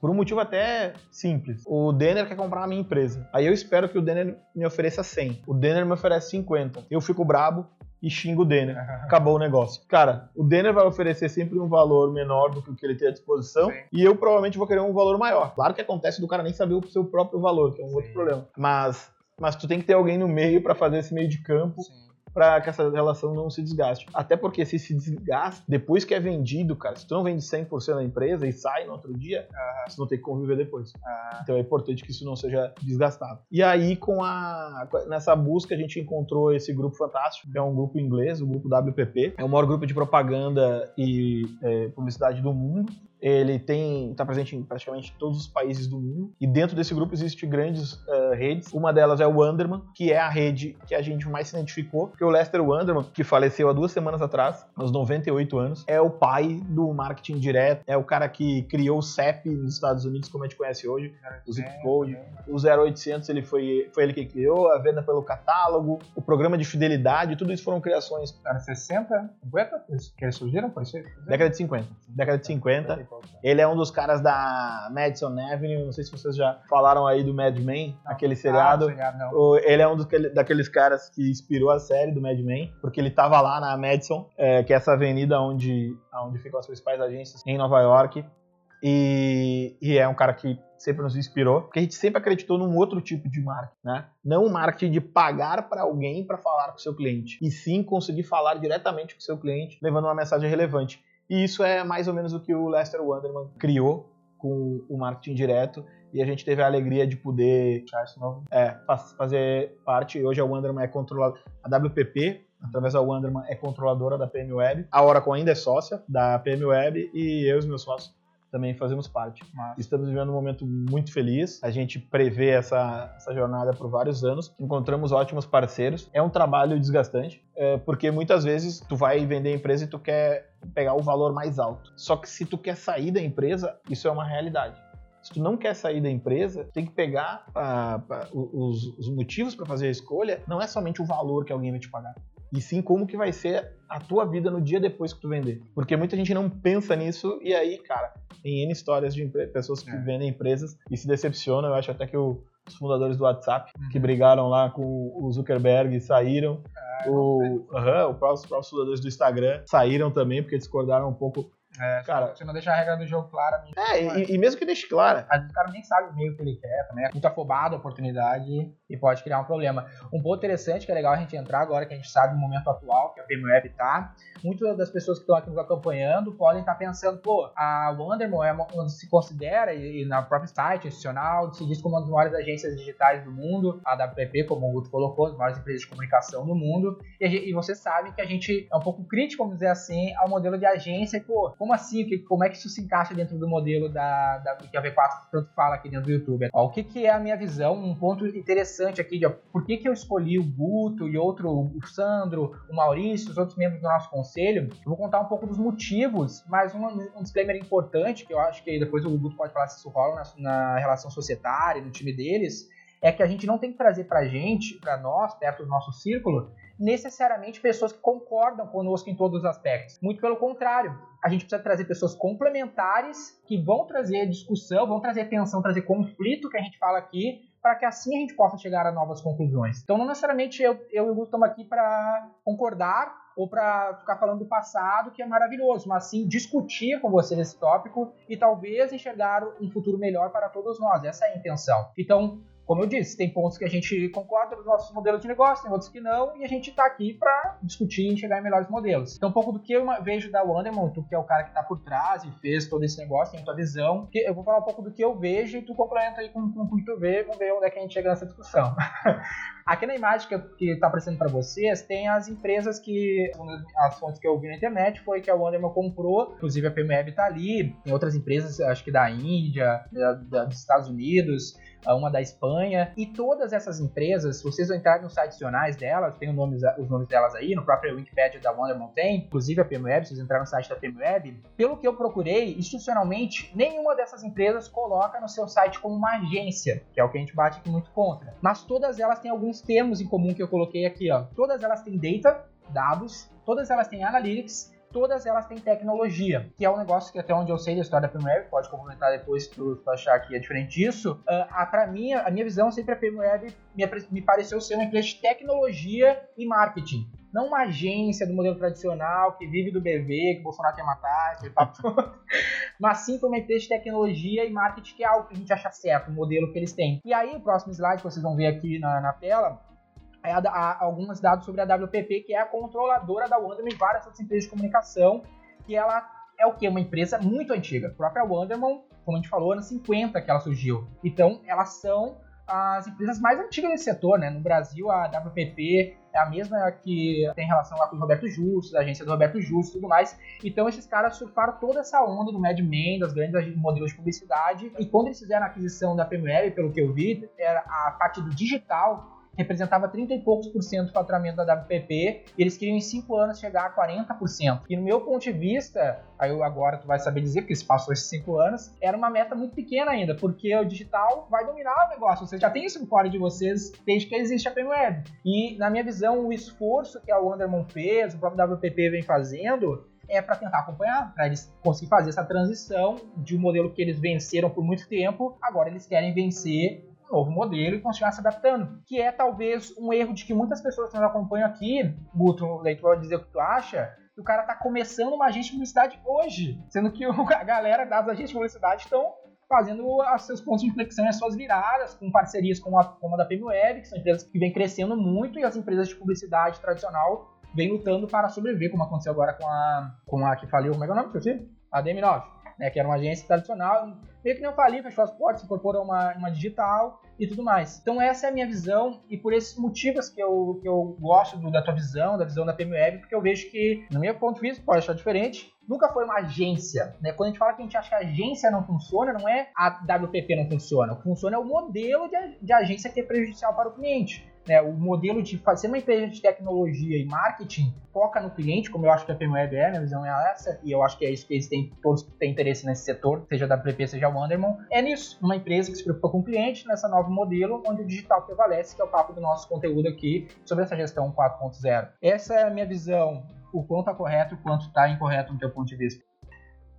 Por um motivo até simples. O Denner quer comprar a minha empresa. Aí eu espero que o Denner me ofereça 100. O Denner me oferece 50. Eu fico brabo e xingo o Denner. (laughs) Acabou o negócio. Cara, o Denner vai oferecer sempre um valor menor do que o que ele tem à disposição Sim. e eu provavelmente vou querer um valor maior. Claro que acontece do cara nem saber o seu próprio valor, que é um outro Sim. problema. Mas, mas tu tem que ter alguém no meio para fazer esse meio de campo Sim. Para que essa relação não se desgaste. Até porque se se desgasta, depois que é vendido, cara, se tu não vende 100% da empresa e sai no outro dia, você não tem que conviver depois. Ah, Então é importante que isso não seja desgastado. E aí, com a nessa busca, a gente encontrou esse grupo fantástico, que é um grupo inglês, o grupo WPP. É o maior grupo de propaganda e é, publicidade do mundo. Ele tem está presente em praticamente todos os países do mundo. E dentro desse grupo existem grandes eh, redes. Uma delas é o Wanderman, que é a rede que a gente mais se identificou, porque o Lester Wanderman, que faleceu há duas semanas atrás, aos 98 anos, é o pai do marketing direto, é o cara que criou o CEP nos Estados Unidos, como a gente conhece hoje, o Zip Code. O 0800 ele foi, foi ele que criou, a venda pelo catálogo, o programa de fidelidade, tudo isso foram criações Anos 60, 50? Eles- Que eles surgiram, isso? década de 50. Década de 50. Ele é um dos caras da Madison Avenue, não sei se vocês já falaram aí do Mad Men, aquele seriado. Ah, não. Ele é um dos, daqueles caras que inspirou a série do Mad Men, porque ele tava lá na Madison, é, que é essa avenida onde, onde ficam as principais agências em Nova York. E, e é um cara que sempre nos inspirou, porque a gente sempre acreditou num outro tipo de marketing, né? Não o marketing de pagar para alguém para falar com o seu cliente, e sim conseguir falar diretamente com o seu cliente, levando uma mensagem relevante. E isso é mais ou menos o que o Lester Wanderman criou com o marketing direto, e a gente teve a alegria de poder é, faz- fazer parte. Hoje a Wanderman é controlada. A WPP, através da Wanderman, é controladora da PM Web. A Oracle ainda é sócia da PM Web e eu e os meus sócios também fazemos parte. Mas, Estamos vivendo um momento muito feliz. A gente prevê essa, essa jornada por vários anos. Encontramos ótimos parceiros. É um trabalho desgastante, é, porque muitas vezes tu vai vender a empresa e tu quer pegar o valor mais alto. Só que se tu quer sair da empresa, isso é uma realidade. Se tu não quer sair da empresa, tem que pegar ah, pa- os, os motivos para fazer a escolha. Não é somente o valor que alguém vai te pagar, e sim como que vai ser a tua vida no dia depois que tu vender. Porque muita gente não pensa nisso e aí, cara, tem N histórias de pessoas que É. vendem empresas e se decepcionam. Eu acho até que o- os fundadores do WhatsApp, que Uhum. brigaram lá com o Zuckerberg, saíram. o, aham, o próprio- os próprios fundadores do Instagram saíram também porque discordaram um pouco. É, Cara, se não deixar a regra do jogo clara, é, e, e mesmo que deixe clara, às vezes o cara nem sabe meio que ele quer, também é muito afobado a oportunidade e pode criar um problema. Um ponto interessante que é legal a gente entrar agora, que a gente sabe o momento atual que a PMWeb tá, muitas das pessoas que estão aqui nos acompanhando podem estar pensando, pô, a Wonderman é uma, se considera, e, e na própria site institucional, se diz como uma das maiores agências digitais do mundo, a WPP, como o Guto colocou, as maiores empresas de comunicação do mundo, e, gente- e você sabe que a gente é um pouco crítico, vamos dizer assim, ao modelo de agência, e, pô, como assim? Como é que isso se encaixa dentro do modelo da, da que a V4 tanto fala aqui dentro do YouTube? Ó, o que, que é a minha visão? Um ponto interessante aqui de ó, por que, que eu escolhi o Guto e outro, o Sandro, o Maurício, os outros membros do nosso conselho. Eu vou contar um pouco dos motivos, mas um, um disclaimer importante, que eu acho que depois o Guto pode falar se isso rola na, na relação societária, no time deles, é que a gente não tem que trazer pra gente, pra nós, perto do nosso círculo, necessariamente pessoas que concordam conosco em todos os aspectos. Muito pelo contrário, a gente precisa trazer pessoas complementares que vão trazer discussão, vão trazer tensão, trazer conflito que a gente fala aqui para que assim a gente possa chegar a novas conclusões. Então, não necessariamente eu, eu e o Guto estamos aqui para concordar ou para ficar falando do passado, que é maravilhoso, mas sim discutir com você esse tópico e talvez enxergar um futuro melhor para todos nós. Essa é a intenção. Então, como eu disse, tem pontos que a gente concorda nos nossos modelos de negócio, tem outros que não, e a gente está aqui para discutir e chegar em melhores modelos. Então, um pouco do que eu vejo da Wonderman, tu que é o cara que está por trás e fez todo esse negócio, tem tua visão, eu vou falar um pouco do que eu vejo e tu complementa aí com, com, o que tu vê, vamos ver onde é que a gente chega nessa discussão. (laughs) Aqui na imagem que está aparecendo para vocês, tem as empresas que, as fontes que eu vi na internet, foi que a Wonderman comprou, inclusive a PMWeb está ali, tem outras empresas, acho que da Índia, da, da, dos Estados Unidos, uma da Espanha, e todas essas empresas, vocês entrarem nos sites nacionais delas, tem os nomes, os nomes delas aí, no próprio Wikipedia da Wonder Mountain, inclusive a PMWeb, vocês entrarem no site da PMWeb, pelo que eu procurei, institucionalmente, nenhuma dessas empresas coloca no seu site como uma agência, que é o que a gente bate aqui muito contra. Mas todas elas têm alguns termos em comum que eu coloquei aqui, ó. Todas elas têm data, dados, todas elas têm analytics, todas elas têm tecnologia, que é um negócio que até onde eu sei da história da PMWeb, pode complementar depois se tu, achar que é diferente disso. Uh, a, pra mim, a minha visão sempre a PMWeb me, me pareceu ser uma empresa de tecnologia e marketing. Não uma agência do modelo tradicional que vive do BV, que Bolsonaro quer matar, papo (laughs) Mas sim foi uma empresa de tecnologia e marketing que é algo que a gente acha certo, o modelo que eles têm. E aí, o próximo slide que vocês vão ver aqui na, na tela, a, a, alguns dados sobre a WPP, que é a controladora da Wonderman e várias outras empresas de comunicação, que ela é o que? Uma empresa muito antiga. A própria Wonderman, como a gente falou, anos 50 que ela surgiu. Então, elas são as empresas mais antigas desse setor, né? No Brasil, a WPP é a mesma que tem relação lá com o Roberto Justo, a agência do Roberto Justo e tudo mais. Então, esses caras surfaram toda essa onda do Mad Men, das grandes modelos de publicidade. E quando eles fizeram a aquisição da PML, pelo que eu vi, era a parte do digital representava 30 e poucos por cento do faturamento da WPP e eles queriam em 5 anos chegar a 40%. E no meu ponto de vista, aí eu agora tu vai saber dizer, porque se passou esses 5 anos, era uma meta muito pequena ainda, porque o digital vai dominar o negócio. Vocês já tem isso fora de vocês desde que existe a PMWeb. E na minha visão, o esforço que a Wonderman fez, o próprio WPP vem fazendo, é para tentar acompanhar, para eles conseguirem fazer essa transição de um modelo que eles venceram por muito tempo, agora eles querem vencer novo modelo e continuar se adaptando. Que é talvez um erro de que muitas pessoas que nos acompanham aqui, Guto, leitor, vai dizer o que tu acha, que o cara tá começando uma agência de publicidade hoje, sendo que (laughs) a galera das agências de publicidade estão fazendo os seus pontos de inflexão e as suas viradas, com parcerias como a, como a da PMWeb, que são empresas que vêm crescendo muito, e as empresas de publicidade tradicional vêm lutando para sobreviver, como aconteceu agora com a, com a que faliu, como é que é o nome? A DM9, né, que era uma agência tradicional, meio que não faliu, fechou as portas, incorporou uma, uma digital e tudo mais. Então essa é a minha visão e por esses motivos que eu, que eu gosto do, da tua visão, da visão da PMWeb, porque eu vejo que, no meu ponto de vista, pode achar diferente, nunca foi uma agência. Né? Quando a gente fala que a gente acha que a agência não funciona, não é a WPP não funciona. O que funciona é o modelo de, de agência que é prejudicial para o cliente. Né, o modelo de fazer uma empresa de tecnologia e marketing foca no cliente, como eu acho que a PMWeb é, minha visão é essa, e eu acho que é isso que eles têm, todos têm interesse nesse setor, seja da WPP, seja a Wonderman, é nisso, uma empresa que se preocupa com o cliente, nessa nova modelo, onde o digital prevalece, que é o papo do nosso conteúdo aqui sobre essa gestão 4.0. Essa é a minha visão, o quanto está correto e o quanto está incorreto no teu ponto de vista.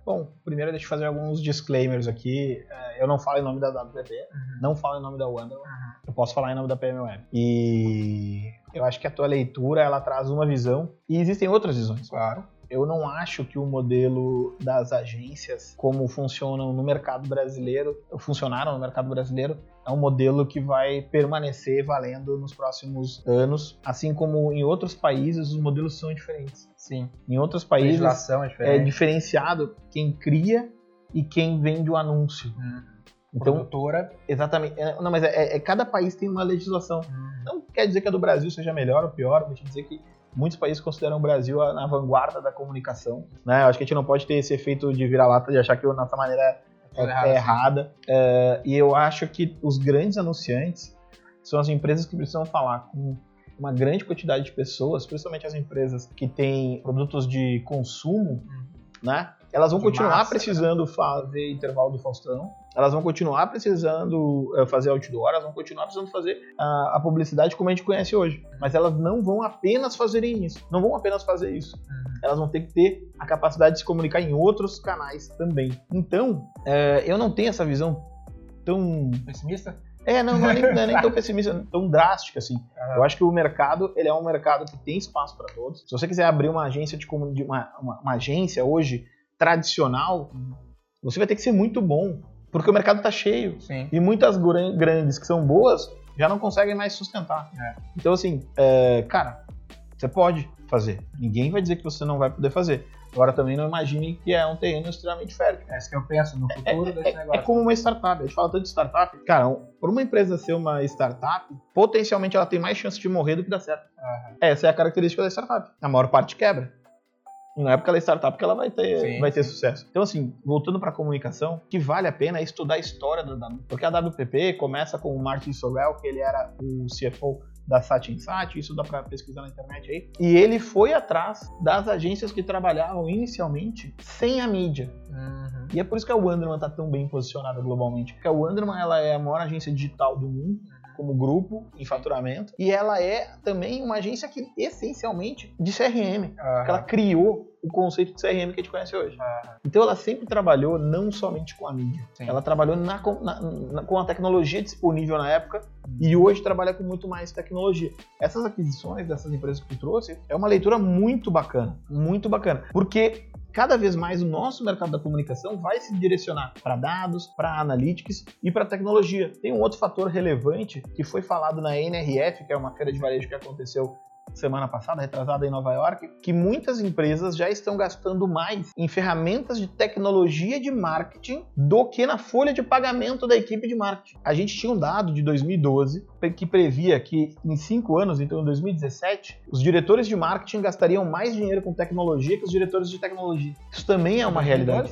Bom, primeiro deixa eu fazer alguns disclaimers aqui. É, eu não falo em nome da WPP, uhum. não falo em nome da Wonder, uhum. eu posso falar em nome da PMWeb. E eu acho que a tua leitura ela traz uma visão e existem outras visões. Claro. Eu não acho que o modelo das agências, como funcionam no mercado brasileiro, funcionaram no mercado brasileiro, é um modelo que vai permanecer valendo nos próximos anos, assim como em outros países os modelos são diferentes. Sim. Em outros países é, é, diferenciado quem cria e quem vende o anúncio. Hum. Então, Produtora. Exatamente. É, não, mas é, é, é, cada país tem uma legislação. Hum. Não quer dizer que a do Brasil seja melhor ou pior, te dizer que muitos países consideram o Brasil na vanguarda da comunicação. Né? Eu acho que a gente não pode ter esse efeito de vira-lata de achar que a nossa maneira é, é errada. É, e eu acho que os grandes anunciantes são as empresas que precisam falar com uma grande quantidade de pessoas, principalmente as empresas que têm produtos de consumo, né? Elas vão de continuar massa, precisando né? fazer intervalo do Faustão, elas vão continuar precisando uh, fazer outdoor, elas vão continuar precisando fazer uh, a publicidade como a gente conhece hoje. Mas elas não vão apenas fazerem isso, não vão apenas fazer isso. Uhum. Elas vão ter que ter a capacidade de se comunicar em outros canais também. Então, uh, eu não tenho essa visão tão pessimista É, não, não é nem, não é nem tão (laughs) pessimista, tão drástica assim. Eu acho que o mercado, ele é um mercado que tem espaço para todos. Se você quiser abrir uma agência de, uma, uma, uma agência hoje tradicional, você vai ter que ser muito bom, porque o mercado tá cheio. Sim. E muitas gran- grandes que são boas já não conseguem mais sustentar. É. Então, assim, é, cara, você pode fazer. Ninguém vai dizer que você não vai poder fazer. Agora, também não imagine que é um terreno extremamente fértil. É isso que eu penso no futuro desse É negócio. como uma startup. A gente fala tanto de startup. Cara, por uma empresa ser uma startup, potencialmente ela tem mais chance de morrer do que dar certo. Aham. Essa é a característica da startup. A maior parte quebra. Não é porque ela é startup que ela vai ter, Sim, vai ter sucesso. Então, assim, voltando para comunicação, o que vale a pena é estudar a história da WPP. Porque a WPP começa com o Martin Sorrell, que ele era o CFO da Satinsat, isso dá para pesquisar na internet aí. E ele foi atrás das agências que trabalhavam inicialmente sem a mídia. Uhum. E é por isso que a Wonderman está tão bem posicionada globalmente. Porque a Wonderman ela é a maior agência digital do mundo, como grupo em faturamento. E ela é também uma agência que, essencialmente, de CRM. Porque ela criou o conceito de CRM que a gente conhece hoje. Aham. Então ela sempre trabalhou não somente com a mídia. Sim. Ela trabalhou na- com- na- na- com a tecnologia disponível na época e hoje trabalha com muito mais tecnologia. Essas aquisições dessas empresas que tu trouxe é uma leitura muito bacana, muito bacana, porque cada vez mais o nosso mercado da comunicação vai se direcionar para dados, para analytics e para tecnologia. Tem um outro fator relevante que foi falado na NRF, que é uma feira de varejo que aconteceu semana passada, retrasada em Nova York, que muitas empresas já estão gastando mais em ferramentas de tecnologia de marketing do que na folha de pagamento da equipe de marketing. A gente tinha um dado de 2012 que previa que em cinco anos, então em 2017, os diretores de marketing gastariam mais dinheiro com tecnologia que os diretores de tecnologia. Isso também é uma realidade.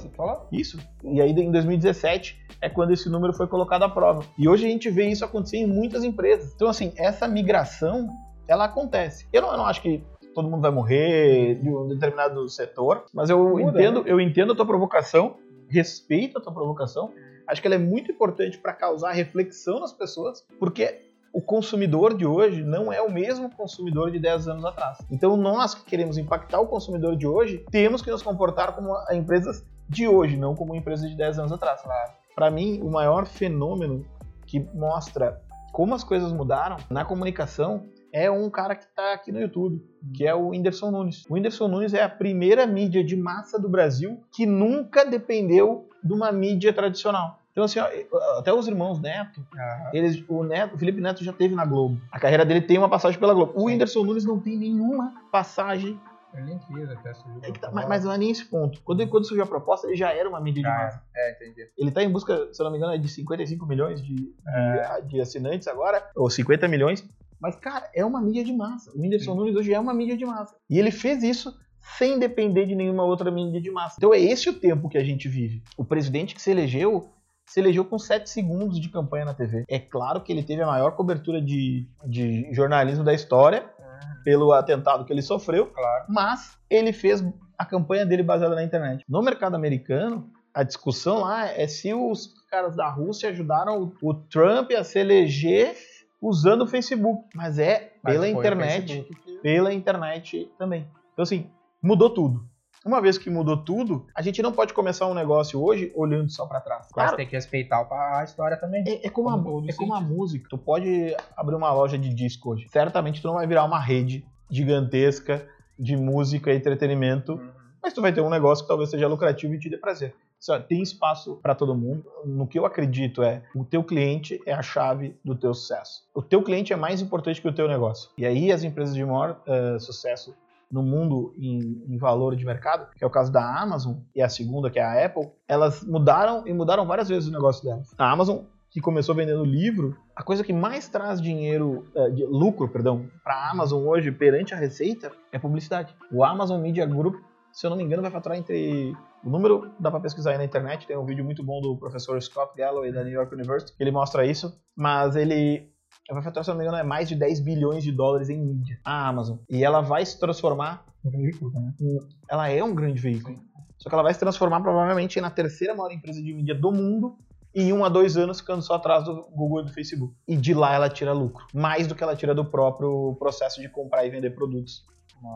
Isso. E aí em 2017 é quando esse número foi colocado à prova. E hoje a gente vê isso acontecer em muitas empresas. Então assim, essa migração, ela acontece. Eu não, eu não acho que todo mundo vai morrer de um determinado setor, mas eu Muda, entendo, né? eu entendo a tua provocação, respeito a tua provocação. Acho que ela é muito importante para causar reflexão nas pessoas, porque o consumidor de hoje não é o mesmo consumidor de 10 anos atrás. Então nós que queremos impactar o consumidor de hoje, temos que nos comportar como a- empresas de hoje, não como empresas de 10 anos atrás. Para mim, o maior fenômeno que mostra como as coisas mudaram na comunicação é um cara que está aqui no YouTube, que é o Whindersson Nunes. O Whindersson Nunes é a primeira mídia de massa do Brasil que nunca dependeu de uma mídia tradicional. Então, assim, ó, até os irmãos Neto, Aham. eles, o, Neto, o Felipe Neto já teve na Globo. A carreira dele tem uma passagem pela Globo. O Whindersson Nunes não tem nenhuma passagem. Eu nem fiz até surgiu. É tá- mas, mas não é nem esse ponto. Quando, quando surgiu a proposta, ele já era uma mídia de Já massa. É, entendi. Ele tá em busca, se eu não me engano, é de 55 milhões de, de, de assinantes agora, ou 50 milhões. Mas, cara, é uma mídia de massa. O Whindersson Sim. Nunes hoje é uma mídia de massa. E ele fez isso sem depender de nenhuma outra mídia de massa. Então é esse o tempo que a gente vive. O presidente que se elegeu, se elegeu com 7 segundos de campanha na TV. É claro que ele teve a maior cobertura de, de jornalismo da história, pelo atentado que ele sofreu, Claro. mas ele fez a campanha dele baseada na internet. No mercado americano, a discussão lá é se os caras da Rússia ajudaram o, o Trump a se eleger usando o Facebook, mas é Mas pela internet, que- pela internet também. Então assim, mudou tudo. Uma vez que mudou tudo, a gente não pode começar um negócio hoje olhando só pra trás. Claro, tem que respeitar a história também. é, é como, Como a, é como a música. Tu pode abrir uma loja de disco hoje. Certamente tu não vai virar uma rede gigantesca de música e entretenimento, mas tu vai ter um negócio que talvez seja lucrativo e te dê prazer. Assim, tem espaço para todo mundo. No que eu acredito é, o teu cliente é a chave do teu sucesso. O teu cliente é mais importante que o teu negócio. E aí as empresas de maior eh, sucesso no mundo em, em valor de mercado, que é o caso da Amazon e a segunda que é a Apple, elas mudaram e mudaram várias vezes o negócio delas. A Amazon que começou vendendo livro, a coisa que mais traz dinheiro, eh, de lucro, perdão, para a Amazon hoje perante a receita é publicidade. O Amazon Media Group, se eu não me engano, vai faturar entre o número dá para pesquisar aí na internet, tem um vídeo muito bom do professor Scott Galloway da New York University, que ele mostra isso, mas ele vai faturar, se eu não me engano, é mais de 10 bilhões de dólares em mídia, a Amazon. E ela vai se transformar Veículo, né? ela é um grande veículo. Só que ela vai se transformar provavelmente na terceira maior empresa de mídia do mundo em um a dois anos ficando só atrás do Google e do Facebook. E de lá ela tira lucro. Mais do que ela tira do próprio processo de comprar e vender produtos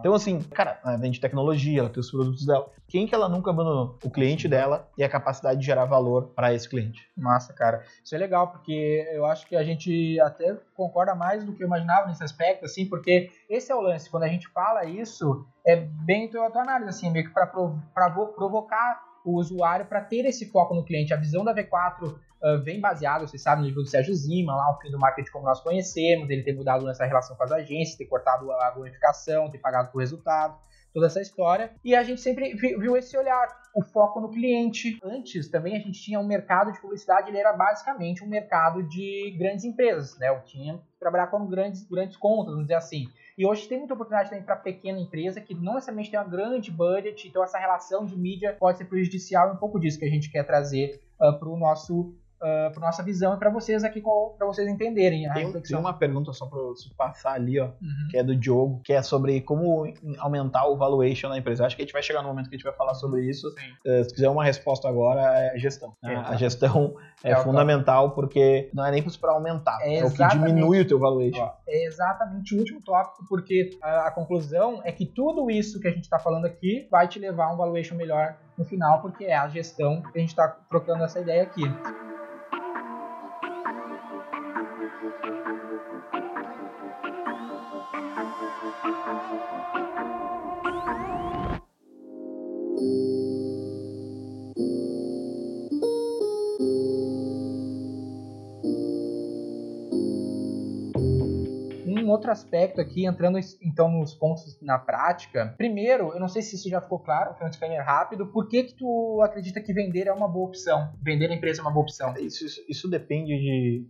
Então, assim, cara, ela vende tecnologia, ela tem os produtos dela. Quem que ela nunca abandonou? O cliente dela e a capacidade de gerar valor para esse cliente. Massa, cara. Isso é legal, porque eu acho que a gente até concorda mais do que eu imaginava nesse aspecto, assim, porque esse é o lance. Quando a gente fala isso, é bem a tua análise, assim, meio que para provocar o usuário para ter esse foco no cliente. A visão da V4 uh, vem baseada, você sabe, no livro do Sérgio Zima, lá o fim do marketing como nós conhecemos, ele ter mudado nessa relação com as agências, ter cortado a bonificação, ter pagado por resultado, toda essa história. E a gente sempre viu esse olhar, o foco no cliente. Antes também a gente tinha um mercado de publicidade, ele era basicamente um mercado de grandes empresas, né? Eu tinha que trabalhar com grandes, grandes contas, vamos dizer assim. E hoje tem muita oportunidade também para pequena empresa que não necessariamente tem uma grande budget, então essa relação de mídia pode ser prejudicial, é um pouco disso que a gente quer trazer uh, para o nosso uh, para nossa visão e para vocês aqui, para vocês entenderem. Tem, tem, uma pergunta só para passar ali, ó, uhum. que é do Diogo, que é sobre como aumentar o valuation da empresa. Acho que a gente vai chegar no momento que a gente vai falar sobre isso. Uh, se quiser uma resposta agora, é a gestão. É, a gestão (laughs) é, é fundamental porque não é nem para aumentar, é, é, o que diminui o teu valuation. Ó, é exatamente o último tópico, porque a, a conclusão é que tudo isso que a gente está falando aqui vai te levar a um valuation melhor no final, porque é a gestão que a gente está trocando essa ideia aqui. Outro aspecto aqui, entrando então nos pontos na prática. Primeiro, eu não sei se isso já ficou claro, foi um disclaimer rápido. Por que que tu acredita que vender é uma boa opção? Vender a empresa é uma boa opção? Isso, isso, isso depende de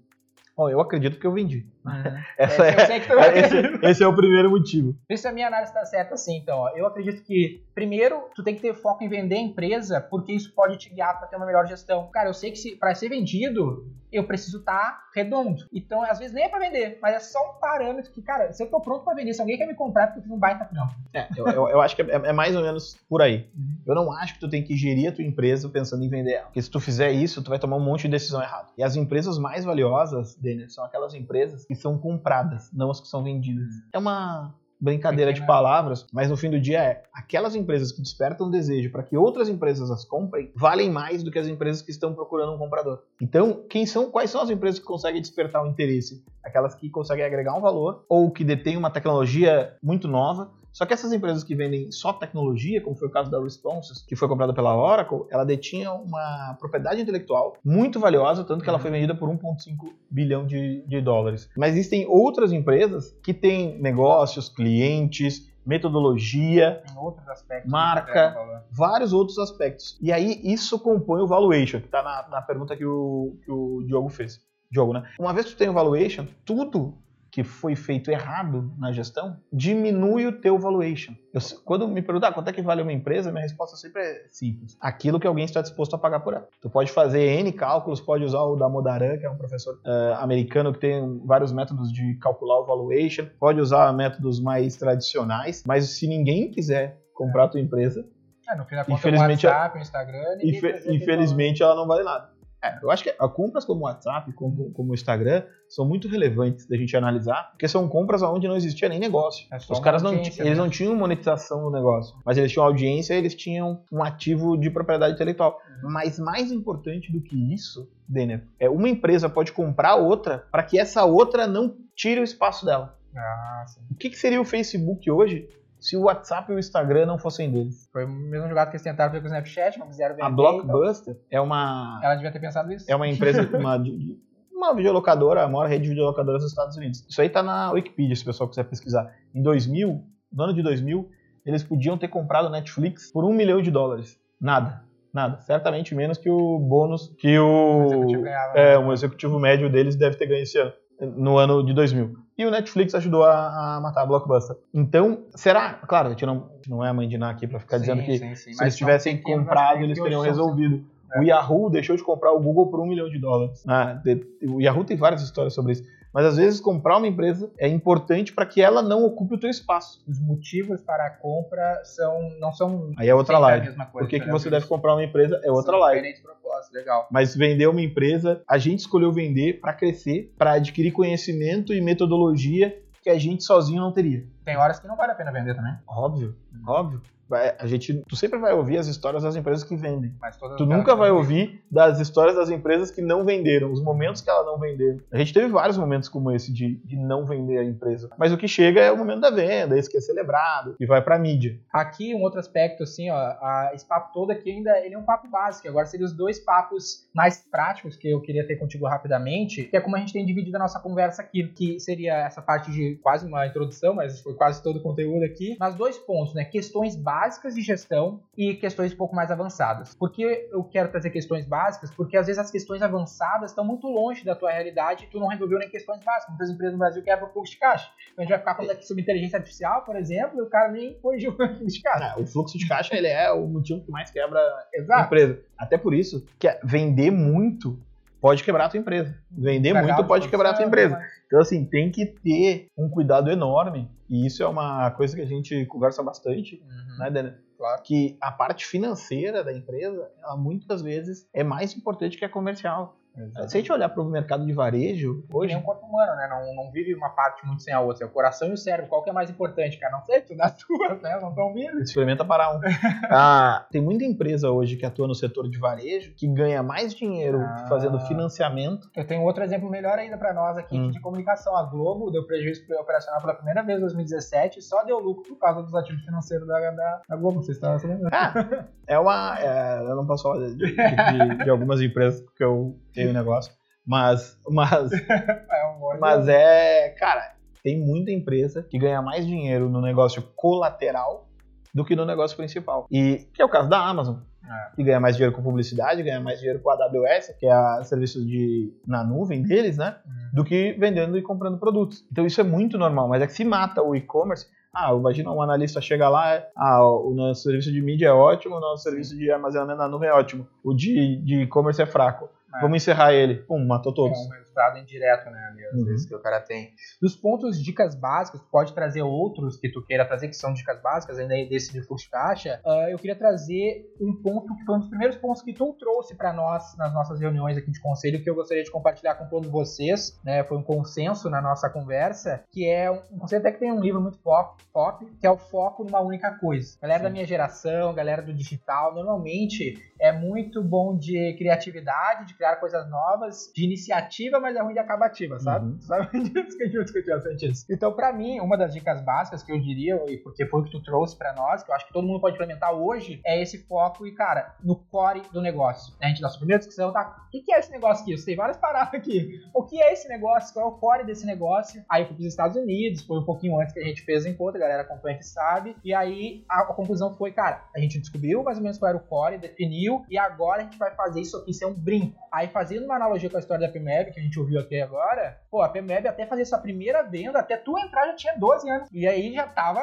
Bom, eu acredito que eu vendi. Uhum. (laughs) Essa é, (laughs) esse, esse, é o primeiro motivo. Isso a minha análise está certa assim, então. Ó. Eu acredito que, primeiro, tu tem que ter foco em vender a empresa, porque isso pode te guiar para ter uma melhor gestão. Cara, eu sei que para ser vendido, eu preciso estar tá redondo. Então, às vezes nem é para vender, mas é só um parâmetro que, cara, se eu tô pronto para vender, se alguém quer me comprar, é porque fiz um baita trampo. É, eu, eu, eu, acho que é, é, mais ou menos por aí. Uhum. Eu não acho que tu tem que gerir a tua empresa pensando em vender ela. Porque se tu fizer isso, tu vai tomar um monte de decisão errada. E as empresas mais valiosas, Denner, são aquelas empresas que são compradas, não as que são vendidas. Uhum. É uma brincadeira de palavras, mas no fim do dia é aquelas empresas que despertam desejo para que outras empresas as comprem valem mais do que as empresas que estão procurando um comprador. Então, quem são, quais são as empresas que conseguem despertar o interesse? Aquelas que conseguem agregar um valor ou que detêm uma tecnologia muito nova só que essas empresas que vendem só tecnologia, como foi o caso da Responses, que foi comprada pela Oracle, ela detinha uma propriedade intelectual muito valiosa, tanto que ela foi vendida por 1,5 bilhão de, de dólares. Mas existem outras empresas que têm negócios, clientes, metodologia, marca, vários outros aspectos. E aí isso compõe o valuation, que está na, na, pergunta que o, que o Diogo fez. Diogo, né? Uma vez que tu tem o valuation, tudo que foi feito errado na gestão diminui o teu valuation. Eu, quando me perguntar ah, quanto é que vale uma empresa, minha resposta sempre é simples. Aquilo que alguém está disposto a pagar por ela. Tu pode fazer N cálculos, pode usar o da Modaran, que é um professor uh, americano que tem vários métodos de calcular o valuation, pode usar métodos mais tradicionais, mas se ninguém quiser comprar a tua empresa, é, no infelizmente, o WhatsApp, o Instagram, infelizmente ela não vale nada. É, eu acho que compras como o WhatsApp, como, como o Instagram, são muito relevantes da gente analisar, porque são compras onde não existia nem negócio. É Os caras não, eles né? não tinham monetização no negócio, mas eles tinham audiência e eles tinham um ativo de propriedade intelectual. Uhum. Mas mais importante do que isso, Denner, é uma empresa pode comprar outra para que essa outra não tire o espaço dela. Ah, o que, que seria o Facebook hoje se o WhatsApp e o Instagram não fossem deles. Foi o mesmo jogado que eles tentaram ver com o Snapchat, não quiseram ver. A Blockbuster então. é uma. Ela devia ter pensado nisso. É uma empresa, (laughs) uma, uma videolocadora, a maior rede de videolocadoras dos Estados Unidos. Isso aí tá na Wikipedia, se o pessoal quiser pesquisar. Em 2000, no ano de 2000, eles podiam ter comprado Netflix por um milhão de dólares. Nada. Nada. Certamente menos que o bônus que o. executivo ganhava, é, um executivo médio deles deve ter ganho esse ano. No ano de 2000 e o Netflix ajudou a, a, matar a Blockbuster. Então, será? Claro, a gente não, não é a mãe de Ná aqui para ficar sim, dizendo que sim, sim. se eles tivessem comprado, eles teriam resolvido. É. O Yahoo deixou de comprar o Google por um milhão de dólares. Ah, o Yahoo tem várias histórias sobre isso. Mas às vezes comprar uma empresa é importante para que ela não ocupe o teu espaço. Os motivos para a compra são não são Aí é outra live. Por que, que você deve comprar uma empresa é outra live. Diferentes propósitos, legal. Mas vender uma empresa, a gente escolheu vender para crescer, para adquirir conhecimento e metodologia que a gente sozinho não teria. Tem horas que não vale a pena vender também. Óbvio, óbvio. Vai- a gente, tu sempre vai ouvir as histórias das empresas que vendem. Mas Tu nunca vai ouvir das histórias das empresas que não venderam, os momentos que ela não venderam. A gente teve vários momentos como esse de, de não vender a empresa. Mas o que chega é o momento da venda, esse que é celebrado e vai pra mídia. Aqui, um outro aspecto, assim, ó, a- esse papo todo aqui ainda ele é um papo básico. Agora seriam os dois papos mais práticos que eu queria ter contigo rapidamente, que é como a gente tem dividido a nossa conversa aqui, que seria essa parte de quase uma introdução, mas foi quase todo o conteúdo aqui, nas dois pontos, né? Questões básicas de gestão e questões um pouco mais avançadas. Por que eu quero trazer questões básicas? Porque às vezes as questões avançadas estão muito longe da tua realidade e tu não resolveu nem questões básicas. Muitas empresas no Brasil quebram fluxo de caixa. Então a gente vai ficar falando aqui sobre inteligência artificial, por exemplo, e o cara nem corrigiu (laughs) o fluxo de caixa. Ah, o fluxo de caixa ele é o motivo que mais quebra a Exato. empresa. Até por isso que é- vender muito pode quebrar a tua empresa. Vender Carregar muito de pode quebrar a tua empresa. Então, assim, tem que ter um cuidado enorme. E isso é uma coisa que a gente conversa bastante, Uhum. né, Daniel? Claro. Que a parte financeira da empresa, ela muitas vezes é mais importante que a comercial. Se a gente olhar para o mercado de varejo, hoje, nem o corpo humano, né? Não, não vive uma parte muito sem a outra. É o coração e o cérebro. Qual que é mais importante, cara? Não sei, tu dá as (laughs) tuas, né? Não estão vindo. experimenta parar um. (laughs) Ah, tem muita empresa hoje que atua no setor de varejo que ganha mais dinheiro Ah. fazendo financiamento. Eu tenho outro exemplo melhor ainda pra nós aqui Hum. de comunicação. A Globo deu prejuízo operacional pela primeira vez em 2017 e só deu lucro por causa dos ativos financeiros da, da, da Globo. Vocês estão sabendo? Ah, é uma. é, eu não posso falar de, de- de- de (laughs) algumas empresas que eu tenho negócio, mas, (laughs) mas, É um mas é. Cara, tem muita empresa que ganha mais dinheiro no negócio colateral do que no negócio principal. E que é o caso da Amazon. É. Que ganha mais dinheiro com publicidade, ganha mais dinheiro com a AWS, que é a serviço de, na nuvem deles, né? Hum. do que vendendo e comprando produtos. Então isso é muito normal, mas é que se mata o e-commerce. Ah, imagina um analista chega lá, ah, o nosso serviço de mídia é ótimo, o nosso serviço de armazenamento na nuvem é ótimo, o de e-commerce é fraco. É. Vamos encerrar ele. Pum, matou todos. Resultado indireto, né, às Uhum. vezes, que o cara tem. Dos pontos, dicas básicas, pode trazer outros que tu queira trazer, que são dicas básicas, ainda desse de fluxo de caixa. Ah, eu queria trazer um ponto que foi um dos primeiros pontos que tu trouxe para nós nas nossas reuniões aqui de conselho, que eu gostaria de compartilhar com todos vocês, né? Foi um consenso na nossa conversa, que é um, um conceito até que tem um livro muito pop, pop, que é o foco numa única coisa. Galera da minha geração, galera do digital, normalmente é muito bom de criatividade, de criar coisas novas, de iniciativa, mas é ruim de acabativa, sabe? Uhum. Sabe (laughs) disso que a gente discutiu bastante isso. Então, pra mim, uma das dicas básicas que eu diria, e porque foi o que tu trouxe pra nós, que eu acho que todo mundo pode implementar hoje, é esse foco e, cara, no core do negócio. A gente, nossa primeira discussão, tá? O que é esse negócio aqui? Eu sei várias paradas aqui. O que é esse negócio? Qual é o core desse negócio? Aí eu fui pros Estados Unidos, foi um pouquinho antes que a gente fez o encontro, a galera acompanha que sabe. E aí a, a conclusão foi, cara, a gente descobriu mais ou menos qual era o core, definiu, e agora a gente vai fazer isso aqui ser um brinco. Aí fazendo uma analogia com a história da PMEB, que a gente ouviu até agora, pô, a PMEB até fazer sua primeira venda, até tu entrar já tinha 12 anos. E aí já tava,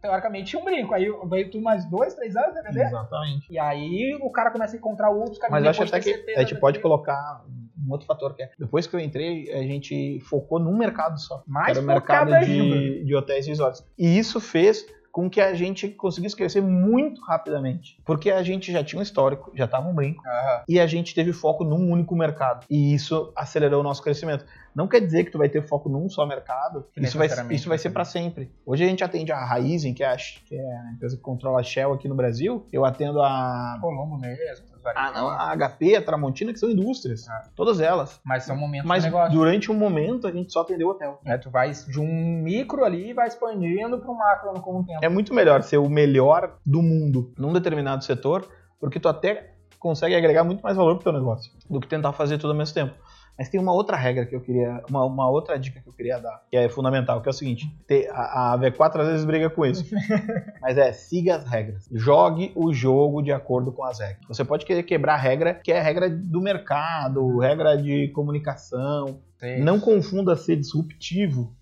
teoricamente, um brinco. Aí veio tu mais dois, três anos, entendeu? Exatamente. E aí o cara começa a encontrar outros caminhos. Mas acho até que a gente pode daquilo. colocar um outro fator que é. Depois que eu entrei, a gente focou num mercado só. Mais era o mercado de, de hotéis e resorts. E isso fez com que a gente conseguisse crescer muito rapidamente. Porque a gente já tinha um histórico, já estava um brinco. Aham. e a gente teve foco num único mercado. E isso acelerou o nosso crescimento. Não quer dizer que tu vai ter foco num só mercado. Isso vai, isso vai ser para sempre. Hoje a gente atende a Raizen, que é a, que é a empresa que controla a Shell aqui no Brasil. Eu atendo a, Colombo mesmo. A, não, a HP, a Tramontina, que são indústrias. Ah. Todas elas. Mas são momentos Mas durante um momento a gente só atendeu hotel. É, tu vai de um micro ali e vai expandindo para um macro com o tempo. É muito melhor ser o melhor do mundo num determinado setor, porque tu até consegue agregar muito mais valor pro teu negócio do que tentar fazer tudo ao mesmo tempo. Mas tem uma outra regra que eu queria, uma, uma outra dica que eu queria dar, que é fundamental, que é o seguinte: ter- a, a V4 às vezes briga com isso, (laughs) mas é siga as regras, jogue o jogo de acordo com as regras. Você pode querer quebrar a regra, que é a regra do mercado, regra de comunicação, Sei. não confunda ser disruptivo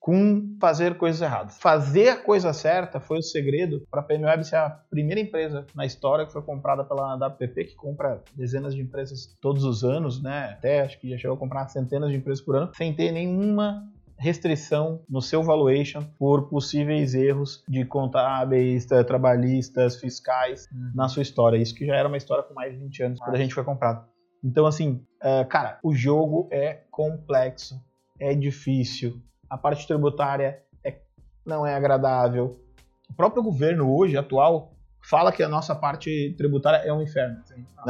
com fazer coisas erradas. Fazer a coisa certa foi o segredo para a PMWeb ser a primeira empresa na história que foi comprada pela WPP, que compra dezenas de empresas todos os anos, né? Até acho que já chegou a comprar centenas de empresas por ano, sem ter nenhuma restrição no seu valuation por possíveis erros de contábeis, tra- trabalhistas, fiscais na sua história. Isso que já era uma história com mais de 20 anos quando a gente foi comprado. Então, assim, é, cara, o jogo é complexo, é difícil, a parte tributária é, não é agradável. O próprio governo hoje, atual, fala que a nossa parte tributária é um inferno.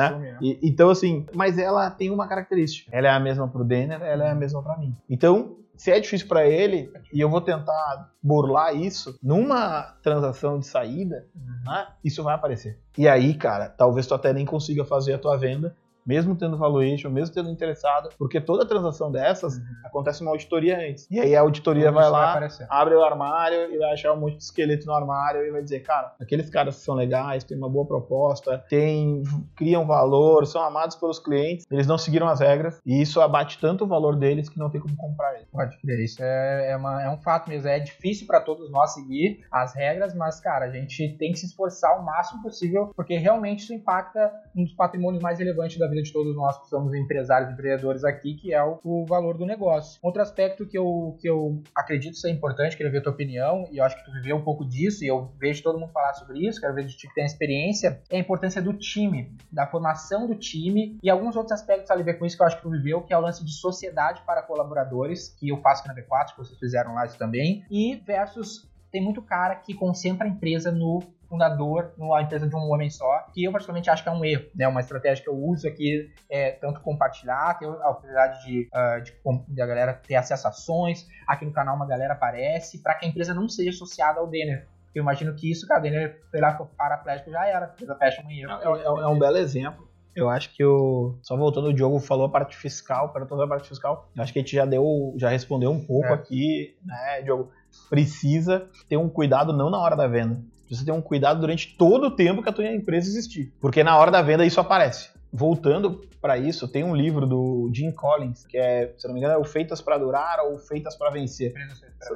Assume, né? E- então, assim, mas ela tem uma característica. Ela é a mesma pro Denner, ela é a mesma para mim. Então, se é difícil para ele, e eu vou tentar burlar isso numa transação de saída, né, isso vai aparecer. E aí, cara, talvez tu até nem consiga fazer a tua venda, mesmo tendo valuation, mesmo tendo interessado, porque toda transação dessas acontece uma auditoria antes. E aí a auditoria vai lá, aparecer. abre o armário e vai achar um monte de esqueleto no armário e vai dizer, cara, aqueles caras são legais, têm uma boa proposta, têm, criam valor, são amados pelos clientes, eles não seguiram as regras e isso abate tanto o valor deles que não tem como comprar eles. Pode crer, isso é, é, uma- é um fato mesmo. É difícil para todos nós seguir as regras, mas, cara, a gente tem que se esforçar o máximo possível, porque realmente isso impacta um dos patrimônios mais relevantes da vida de todos nós que somos empresários e empreendedores aqui, que é o, o valor do negócio. Outro aspecto que eu, que eu acredito ser importante, queria ver a tua opinião, e eu acho que tu viveu um pouco disso, e eu vejo todo mundo falar sobre isso, quero ver de ti que tem experiência, é a importância do time, da formação do time, e alguns outros aspectos a ver com isso que eu acho que tu viveu, que é o lance de sociedade para colaboradores, que eu faço aqui na V4, que vocês fizeram lá isso também, e versus tem muito cara que concentra a empresa no fundador, numa empresa de um homem só, que eu particularmente acho que é um erro, né? Uma estratégia que eu uso aqui é tanto compartilhar, ter a oportunidade de, ah, de, de a galera ter acesso a ações, aqui no canal uma galera aparece, para que a empresa não seja associada ao Denner. Eu imagino que isso, cara, o Denner, sei lá, paraplégico, já era, a empresa fecha amanhã. É, é- é um belo exemplo. Eu acho que o. Só voltando, o Diogo falou a parte fiscal, para toda a parte fiscal. Eu acho que a gente já deu, já respondeu um pouco É. aqui, né, Diogo? Precisa ter um cuidado não na hora da venda. Precisa ter um cuidado durante todo o tempo que a tua empresa existir. Porque na hora da venda isso aparece. Voltando para isso, tem um livro do Jim Collins, que é, se não me engano, é o Feitas para Durar ou Feitas para Vencer.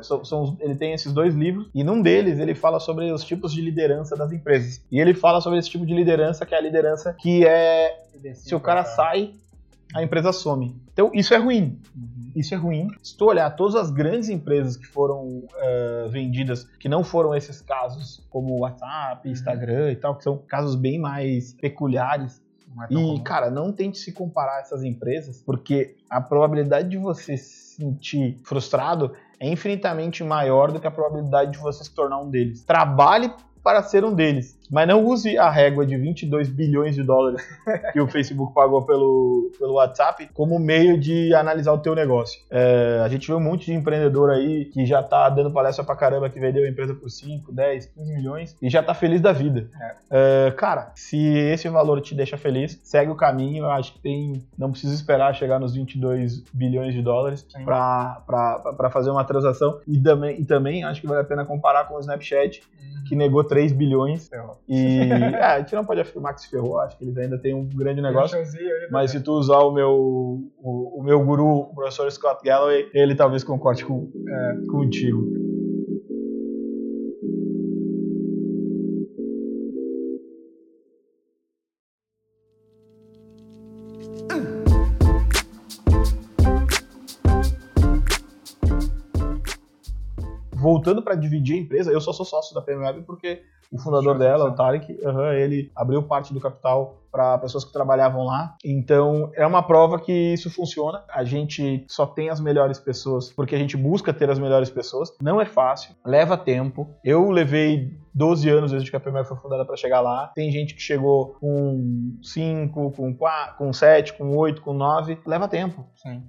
São- são- ele tem esses dois livros e num deles ele fala sobre os tipos de liderança das empresas. E ele fala sobre esse tipo de liderança que é a liderança que é se o cara sai, a empresa some. Então isso é ruim. Isso é ruim. Se tu olhar todas as grandes empresas que foram eh, vendidas, que não foram esses casos, como WhatsApp, Instagram e tal, que são casos bem mais peculiares, é e, comum. cara, não tente se comparar a essas empresas, porque a probabilidade de você se sentir frustrado é infinitamente maior do que a probabilidade de você se tornar um deles. Trabalhe para ser um deles, mas não use a régua de 22 bilhões de dólares que o Facebook pagou pelo, pelo WhatsApp como meio de analisar o teu negócio. É, a gente vê um monte de empreendedor aí que já tá dando palestra pra caramba, que vendeu a empresa por 5, 10, 15 milhões e já tá feliz da vida. É, cara, se esse valor te deixa feliz, segue o caminho. Eu acho que tem. Não precisa esperar chegar nos 22 bilhões de dólares para fazer uma transação. E também, e também acho que vale a pena comparar com o Snapchat, Uhum. que negou 3 bilhões. E (laughs) é, a gente não pode afirmar que se ferrou, acho que eles ainda têm um grande negócio. Mas se tu usar o meu, o, o meu guru, o professor Scott Galloway, ele talvez concorde com, é, contigo. Voltando para dividir a empresa, eu só sou sócio da PMWeb porque o fundador dela, o Tarek, ele abriu parte do capital para pessoas que trabalhavam lá. Então, é uma prova que isso funciona. A gente só tem as melhores pessoas porque a gente busca ter as melhores pessoas. Não é fácil, leva tempo. Eu levei 12 anos desde que a PMF foi fundada para chegar lá. Tem gente que chegou com 5, com 4, com 7, com 8, com 9. Leva tempo. Sim.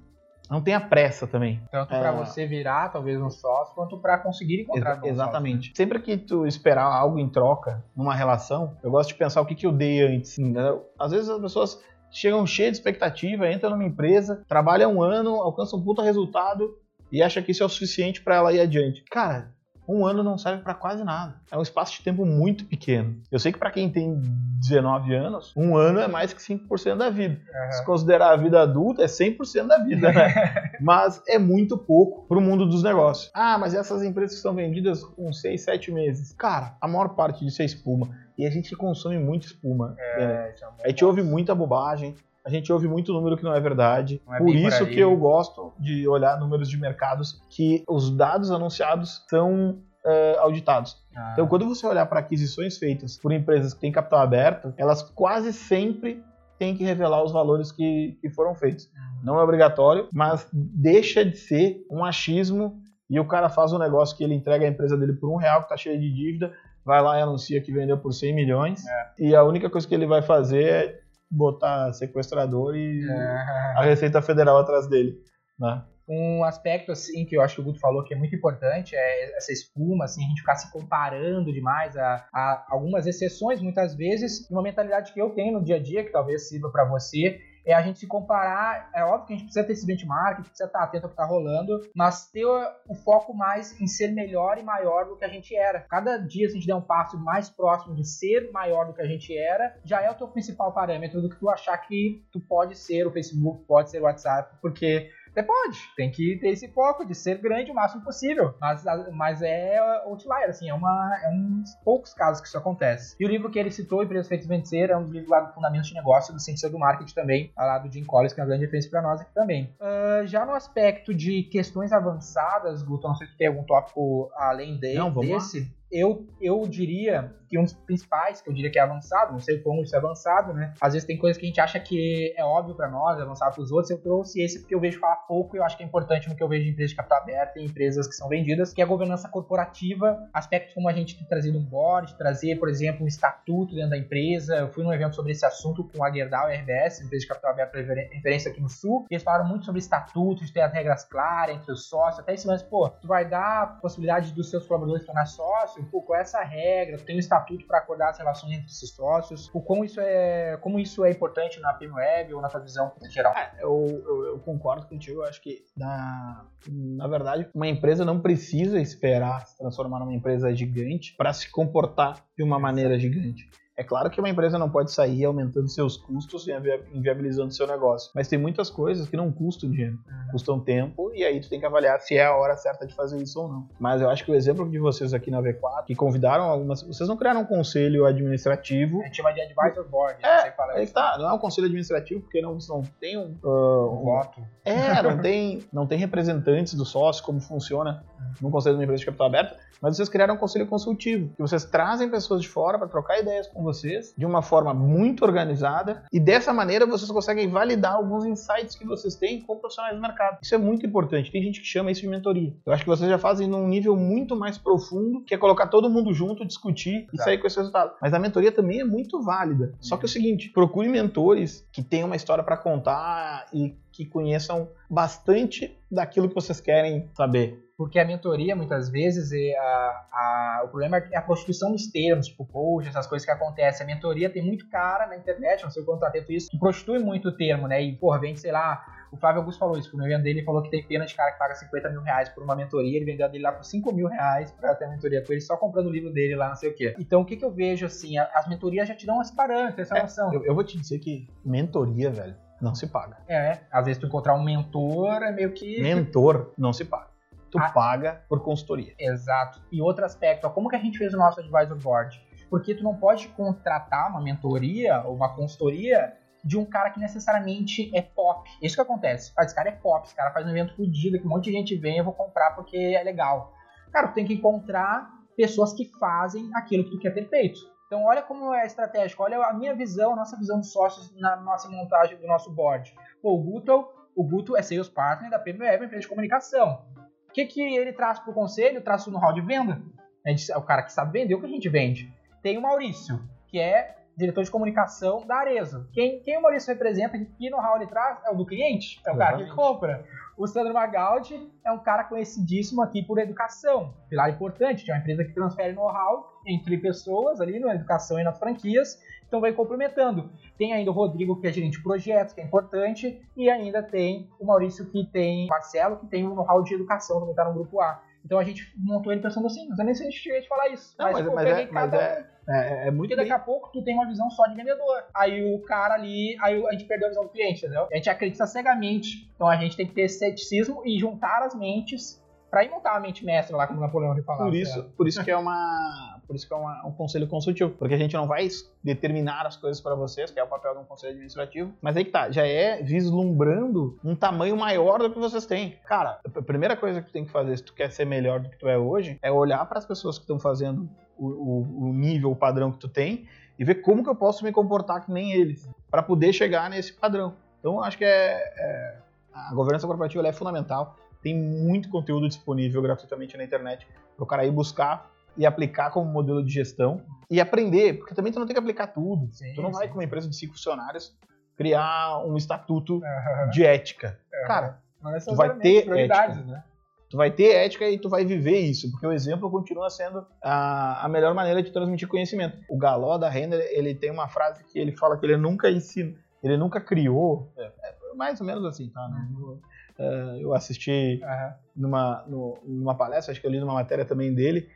Não tenha pressa também. Tanto É. pra você virar, talvez, um sócio, quanto pra conseguir encontrar Exa- bons exatamente. Sempre que tu esperar algo em troca numa relação, eu gosto de pensar o que, que eu dei antes. entendeu? Às vezes as pessoas chegam cheias de expectativa, entram numa empresa, trabalham um ano, alcançam um puta resultado e acha que isso é o suficiente pra ela ir adiante. Cara, um ano não serve pra quase nada. É um espaço de tempo muito pequeno. Eu sei que pra quem tem 19 anos, um ano é mais que 5% da vida. Aham. Se considerar a vida adulta, é 100% da vida, né? (laughs) mas é muito pouco pro mundo dos negócios. Ah, mas essas empresas que são vendidas com 6, 7 meses. Cara, a maior parte disso é espuma. E a gente consome muito espuma. né? É, isso é A gente ouve muita bobagem. A gente ouve muito número que não é verdade. Não é por por isso aí. que eu gosto de olhar números de mercados que os dados anunciados são eh, auditados. Ah, Então, quando você olhar para aquisições feitas por empresas que têm capital aberto, elas quase sempre têm que revelar os valores que, que foram feitos. Não é obrigatório, mas deixa de ser um achismo e o cara faz um negócio que ele entrega a empresa dele por um real, que tá cheio de dívida, vai lá e anuncia que vendeu por 100 milhões, É. e a única coisa que ele vai fazer é botar sequestrador e É. a Receita Federal atrás dele. Né? Um aspecto assim que eu acho que o Guto falou que é muito importante é essa espuma, assim, a gente ficar se comparando demais a, a algumas exceções, muitas vezes, e uma mentalidade que eu tenho no dia a dia, que talvez sirva para você, é a gente se comparar. É óbvio que a gente precisa ter esse benchmark, precisa estar atento ao que está rolando, mas ter o foco mais em ser melhor e maior do que a gente era. Cada dia, se a gente der um passo mais próximo de ser maior do que a gente era, já é o teu principal parâmetro do que tu achar que tu pode ser o Facebook, pode ser o WhatsApp, porque até pode, tem que ter esse foco de ser grande o máximo possível, mas, mas é outlier, assim, é, uma, é uns poucos casos que isso acontece. E o livro que ele citou, Empresas Feitas Vencer, é um livro lá do Fundamentos de Negócio, do Ciência do Marketing também, lá do Jim Collins, que é uma grande referência para nós aqui também. Uh, já no aspecto de questões avançadas, Guto, não sei se tem algum tópico além de, Não, vamos desse, eu, eu diria que um dos principais, que eu diria que é avançado, não sei como isso é avançado, né? Às vezes tem coisas que a gente acha que é óbvio para nós, é avançado para os outros. Eu trouxe esse porque eu vejo falar pouco e eu acho que é importante no que eu vejo de empresas de capital aberto e empresas que são vendidas, que é a governança corporativa, aspectos como a gente ter trazido um board, trazer, por exemplo, um estatuto dentro da empresa. Eu fui num evento sobre esse assunto com a Gerdau e a RBS, empresa de capital aberto referência aqui no Sul, e eles falaram muito sobre estatutos, ter as regras claras entre os sócios, até esse lance, pô, tu vai dar a possibilidade dos seus colaboradores tornar sócio, pô, qual é essa regra? Tem um estatuto para acordar as relações entre esses sócios? O como isso é, como isso é importante na PM Web ou na tua visão em geral? É, eu, eu, eu concordo contigo, eu acho que na, na verdade uma empresa não precisa esperar se transformar numa empresa gigante para se comportar de uma maneira gigante. É claro que uma empresa não pode sair aumentando seus custos e inviabilizando seu negócio, mas tem muitas coisas que não custam dinheiro, custam tempo e aí tu tem que avaliar se é a hora certa de fazer isso ou não. Mas eu acho que o exemplo de vocês aqui na V4, que convidaram algumas, vocês não criaram um conselho administrativo. A gente chama de advisor board, É, você fala Aí isso. tá, não é um conselho administrativo porque não, não tem um, uh, Um um- voto. é, não tem, não tem representantes do sócio, como funciona num conselho de uma empresa de capital aberto, mas vocês criaram um conselho consultivo, que vocês trazem pessoas de fora para trocar ideias com vocês de uma forma muito organizada e dessa maneira vocês conseguem validar alguns insights que vocês têm com profissionais do mercado. Isso é muito importante. Tem gente que chama isso de mentoria. Eu acho que vocês já fazem num nível muito mais profundo, que é colocar todo mundo junto, discutir e Exato. sair com esse resultado. Mas a mentoria também é muito válida. Só que é o seguinte, procure mentores que tenham uma história para contar e que conheçam bastante daquilo que vocês querem saber. Porque a mentoria, muitas vezes, é a, a- o problema é a prostituição dos termos, tipo coach, essas coisas que acontecem. A mentoria tem muito cara na internet, não sei o quanto atento isso, que prostitui muito o termo, né? E, porra, vende, sei lá, o Flávio Augusto falou isso, no evento dele ele falou que tem pena de cara que paga 50 mil reais por uma mentoria, ele vendeu a dele lá por 5 mil reais pra ter a mentoria com ele, só comprando o livro dele lá, não sei o quê. Então, o que que eu vejo, assim, as mentorias já te dão esse parâmetro, essa É, noção. Eu, eu vou te dizer que mentoria, velho, não se paga. É, às vezes tu encontrar um mentor é meio que... Mentor não se paga. Tu Ah. paga por consultoria. Exato. E outro aspecto, ó, como que a gente fez o nosso advisor board? Porque tu não pode contratar uma mentoria ou uma consultoria de um cara que necessariamente é pop. Isso que acontece. Ah, esse cara é pop, esse cara faz um evento fodido, que um monte de gente vem, eu vou comprar porque é legal. Cara, tu tem que encontrar pessoas que fazem aquilo que tu quer ter feito. Então olha como é estratégico, olha a minha visão, a nossa visão de sócios na nossa montagem do nosso board. Pô, o Guto, o Guto é sales partner da PMWeb, empresa de comunicação. O que, que ele traz para o conselho? Traz o know-how de venda. A gente- é o cara que sabe vender o que a gente vende. Tem o Maurício, que é diretor de comunicação da Arezzo. Quem, quem o Maurício representa, que know-how ele traz, é o do cliente, é o cara que compra. O Sandro Magaldi é um cara conhecidíssimo aqui por educação, pilar importante, é uma empresa que transfere know-how entre pessoas ali na educação e nas franquias, então vai complementando. Tem ainda o Rodrigo, que é gerente de projetos, que é importante, e ainda tem o Maurício, que tem o Marcelo, que tem o know-how de educação, também está no grupo A. Então a gente montou ele pensando assim, não sei nem se a gente chega de falar isso. Não, mas- pô, mas peguei é- mas é- um. É, é muito Porque daqui a pouco tu tem uma visão só de vendedor. Aí o cara ali, aí a gente perdeu a visão do cliente, entendeu? A gente acredita cegamente. Então a gente tem que ter ceticismo e juntar as mentes pra ir montar uma mente mestra lá, como o Napoleão falava. Por isso, por isso que é uma, por isso que é uma- um conselho consultivo, porque a gente não vai determinar as coisas para vocês, que é o papel de um conselho administrativo, mas aí que tá, já é vislumbrando um tamanho maior do que vocês têm. Cara, a primeira coisa que tu tem que fazer se tu quer ser melhor do que tu é hoje, é olhar para as pessoas que estão fazendo o, o- o nível, o padrão que tu tem e ver como que eu posso me comportar que nem eles, para poder chegar nesse padrão. Então, acho que é, é- a governança corporativa é fundamental. Tem muito conteúdo disponível gratuitamente na internet para o cara ir buscar e aplicar como modelo de gestão e aprender, porque também tu não tem que aplicar tudo. Sim, tu não vai sim. com uma empresa de cinco funcionários criar um estatuto (laughs) de ética. Cara, Não tu vai ter prioridades, ética. né? tu vai ter ética e tu vai viver isso, porque o exemplo continua sendo a, a melhor maneira de transmitir conhecimento. O Galó da Renner, ele tem uma frase que ele fala que ele nunca ensina, ele nunca criou, é, é mais ou menos assim, tá? Não- é, eu assisti Aham. numa, no- numa palestra, acho que eu li numa matéria também dele,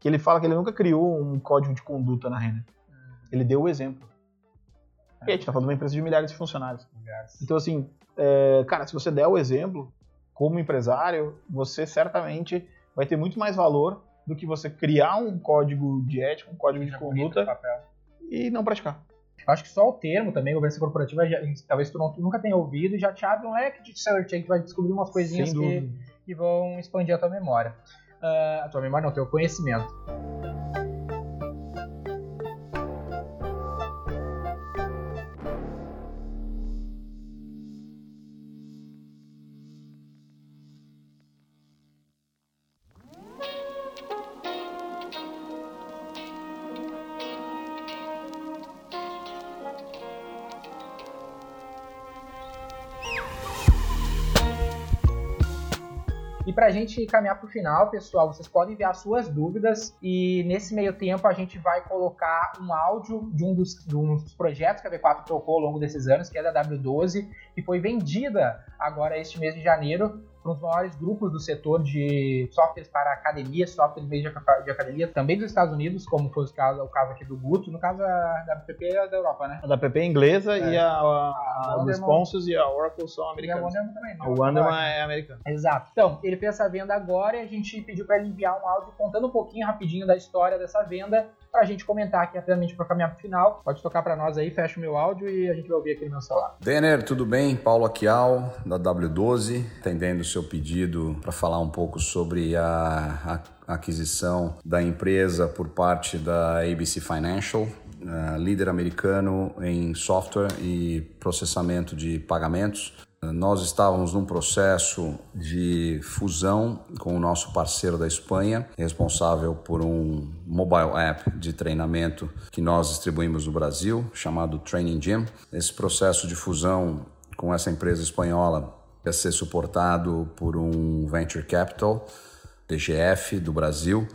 que ele fala que ele nunca criou um código de conduta na Renner. Ele deu o exemplo. E a gente tá falando de uma empresa de milhares de funcionários. Então, assim, é, cara, se você der o exemplo, como empresário, você certamente vai ter muito mais valor do que você criar um código de ética, um código de Já conduta e não praticar. Acho que só o termo também, governança corporativa, já- talvez tu, não, nunca tenha ouvido, já te abre um leque de search aí que vai descobrir umas coisinhas que, que vão expandir a tua memória. Ah, a tua memória não, teu conhecimento. Gente caminhar pro final, pessoal, vocês podem enviar suas dúvidas e nesse meio tempo a gente vai colocar um áudio de um dos, de um dos projetos que a V4 trocou ao longo desses anos, que é da W12, que foi vendida agora este mês de janeiro para os maiores grupos do setor de softwares para academia, softwares de aca- de academia, também dos Estados Unidos, como foi o caso, o caso aqui do Guto, no caso a WPP é da Europa, né? A da PP é inglesa É. e a, a, a e a Oracle são E a americanas. Wonderman também, né? O Wonderman é americano. Exato. Então, ele fez essa venda agora e a gente pediu para ele enviar um áudio contando um pouquinho rapidinho da história dessa venda pra gente comentar aqui rapidamente para caminhar pro final. Pode tocar para nós aí, fecha o meu áudio e a gente vai ouvir aqui no meu celular. Denner, tudo bem? Paulo Aquial, da W12, atendendo o seu pedido para falar um pouco sobre a, a aquisição da empresa por parte da ABC Financial, eh, líder americano em software e processamento de pagamentos. Nós estávamos num processo de fusão com o nosso parceiro da Espanha, responsável por um mobile app de treinamento que nós distribuímos no Brasil, chamado Training Gym. Esse processo de fusão com essa empresa espanhola ia ser suportado por um venture capital, DGF, do Brasil.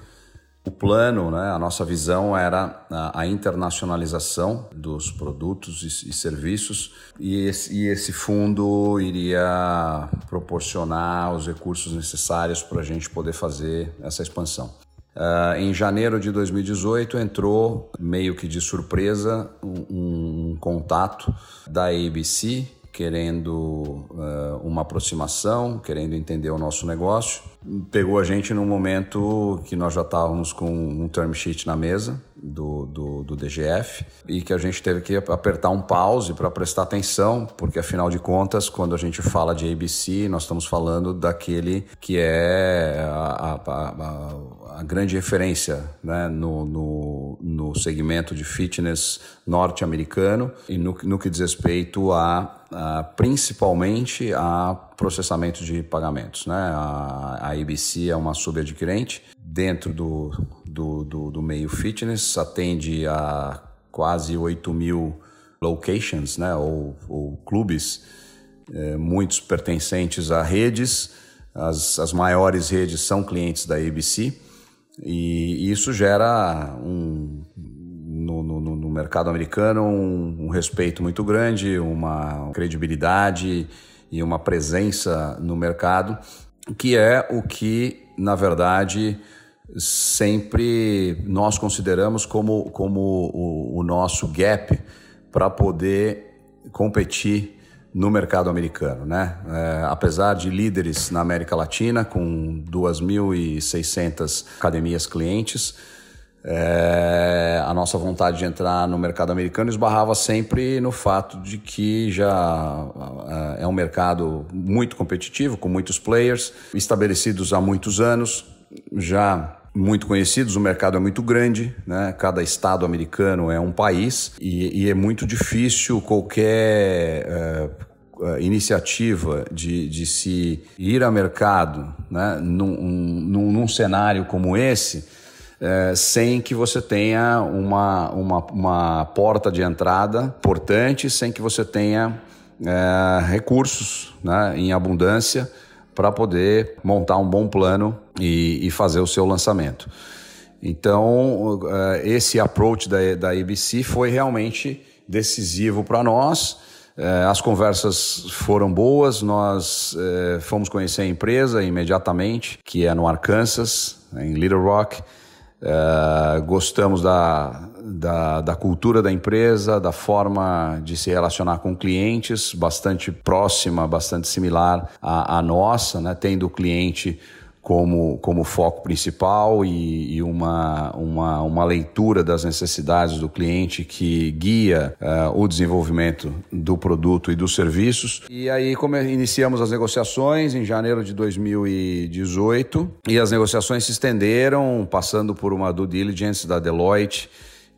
O plano, né, a nossa visão era a, internacionalização dos produtos e, serviços e esse, e esse fundo iria proporcionar os recursos necessários para a gente poder fazer essa expansão. Ah, em janeiro de 2018 entrou meio que de surpresa um, um contato da ABC querendo ah, uma aproximação, querendo entender o nosso negócio. Pegou a gente num momento que nós já estávamos com um term sheet na mesa do, do, do DGF e que a gente teve que apertar um pause para prestar atenção, porque afinal de contas, quando a gente fala de ABC, nós estamos falando daquele que é a, a, a, a grande referência né, no, no, no segmento de fitness norte-americano e no, no que diz respeito a, principalmente a processamento de pagamentos. Né? A, a ABC é uma subadquirente dentro do, do, do, do meio fitness, atende a quase 8 mil locations, né? ou, ou clubes, eh, muitos pertencentes a redes, as, as maiores redes são clientes da ABC, e isso gera um, no, no, no mercado americano um, um respeito muito grande, uma credibilidade e uma presença no mercado, que é o que, na verdade, sempre nós consideramos como, como o, o nosso gap para poder competir no mercado americano, né? É, apesar de líderes na América Latina com 2.600 academias clientes, é, a nossa vontade de entrar no mercado americano esbarrava sempre no fato de que já é, é um mercado muito competitivo, com muitos players, estabelecidos há muitos anos, já muito conhecidos, o mercado é muito grande, né? cada estado americano é um país e, e é muito difícil qualquer, é, uh, iniciativa de, de se ir a mercado né, num, num, num cenário como esse, é, sem que você tenha uma, uma, uma porta de entrada importante, sem que você tenha é, recursos né, em abundância para poder montar um bom plano e, e, fazer o seu lançamento. Então, é, esse approach da, da ABC foi realmente decisivo para nós. É, as conversas foram boas, nós é, fomos conhecer a empresa imediatamente, que é no Arkansas, em Little Rock. É, gostamos da, da, da, cultura da empresa, da forma de se relacionar com clientes, bastante próxima, bastante similar à, à nossa, né? tendo o cliente como, como foco principal e, e uma, uma, uma, leitura das necessidades do cliente que guia uh, o desenvolvimento do produto e dos serviços. E aí como iniciamos as negociações em janeiro de 2018 e as negociações se estenderam, passando por uma due diligence da Deloitte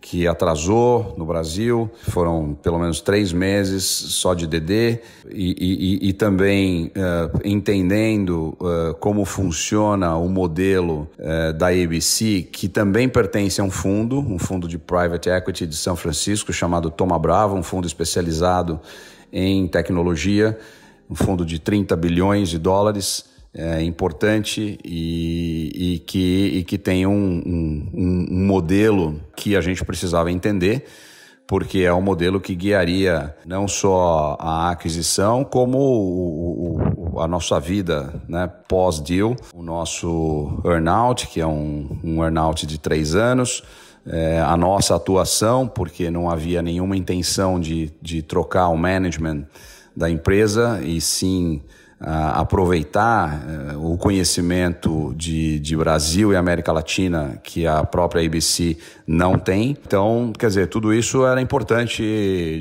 que atrasou no Brasil, foram pelo menos três meses só de DD, e, e, e também uh, entendendo uh, como funciona o modelo uh, da ABC, que também pertence a um fundo, um fundo de private equity de São Francisco chamado Toma Bravo, um fundo especializado em tecnologia, um fundo de 30 bilhões de dólares é, importante e, e, que, e que tem um, um, um, modelo que a gente precisava entender, porque é um modelo que guiaria não só a aquisição, como o, o, a nossa vida né, pós-deal, o nosso earnout, que é um, um earnout de três anos. É, a nossa atuação, porque não havia nenhuma intenção de, de trocar o management da empresa, e sim aproveitar uh, o conhecimento de, de Brasil e América Latina que a própria ABC não tem. Então, quer dizer, tudo isso era importante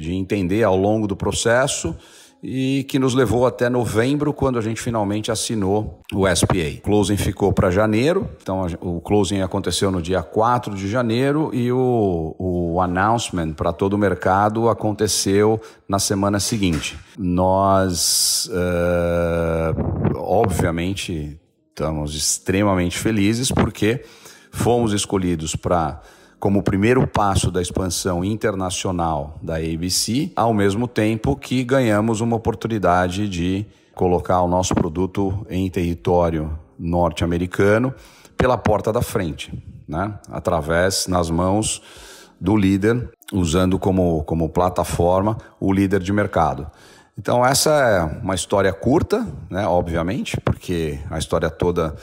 de entender ao longo do processo e que nos levou até novembro, quando a gente finalmente assinou o SPA. O closing ficou para janeiro, então o closing aconteceu no dia 4 de janeiro e o, o announcement para todo o mercado aconteceu na semana seguinte. Nós, uh, obviamente, estamos extremamente felizes porque fomos escolhidos para como primeiro passo da expansão internacional da ABC, ao mesmo tempo que ganhamos uma oportunidade de colocar o nosso produto em território norte-americano pela porta da frente, né? através, nas mãos do líder, usando como, como plataforma o líder de mercado. Então, essa é uma história curta, né, obviamente, porque a história toda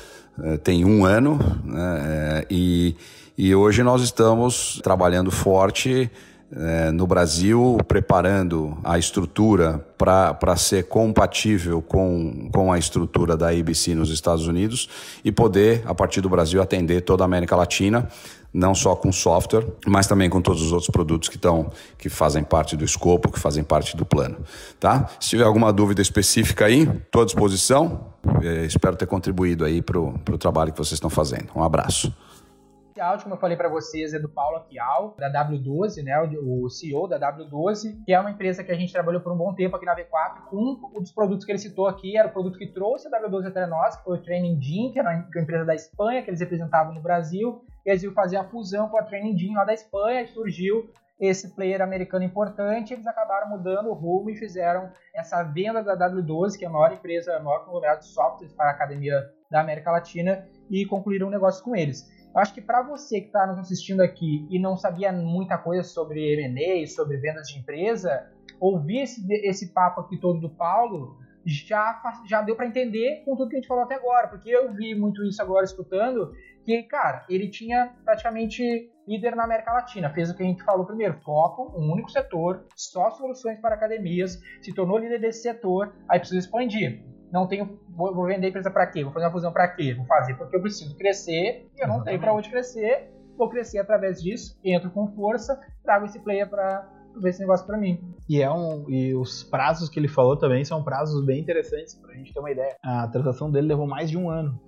eh, tem um ano né, eh, e e hoje nós estamos trabalhando forte é, no Brasil, preparando a estrutura para ser compatível com, com a estrutura da ABC nos Estados Unidos e poder, a partir do Brasil, atender toda a América Latina, não só com software, mas também com todos os outros produtos que, estão, que fazem parte do escopo, que fazem parte do plano. Tá? Se tiver alguma dúvida específica aí, estou à disposição. É, espero ter contribuído aí para o trabalho que vocês estão fazendo. Um abraço. Esse áudio, como eu falei para vocês, é do Paulo Aquial, da W12, né, o CEO da W12, que é uma empresa que a gente trabalhou por um bom tempo aqui na V4. Um dos produtos que ele citou aqui era o produto que trouxe a W12 até nós, que foi o Training Gym, que era uma empresa da Espanha, que eles representavam no Brasil. E eles iam fazer a fusão com a Training Gym lá da Espanha e surgiu esse player americano importante, eles acabaram mudando o rumo e fizeram essa venda da W12, que é a maior empresa, a maior conglomerado de softwares para a academia da América Latina, e concluíram um negócio com eles. Acho que para você que está nos assistindo aqui e não sabia muita coisa sobre M&A, sobre vendas de empresa, ouvir esse, esse papo aqui todo do Paulo já, já deu para entender com tudo que a gente falou até agora, porque eu vi muito isso agora escutando, que, cara, ele tinha praticamente líder na América Latina, fez o que a gente falou primeiro, foco, um único setor, só soluções para academias, se tornou líder desse setor, aí precisa expandir não tenho, vou, vou vender a empresa para quê? Vou fazer uma fusão para quê? Vou fazer porque eu preciso crescer e eu não tenho para onde crescer. Vou crescer através disso, entro com força, trago esse player para ver esse negócio para mim. E é um e os prazos que ele falou também são prazos bem interessantes para a gente ter uma ideia. A transação dele levou mais de um ano.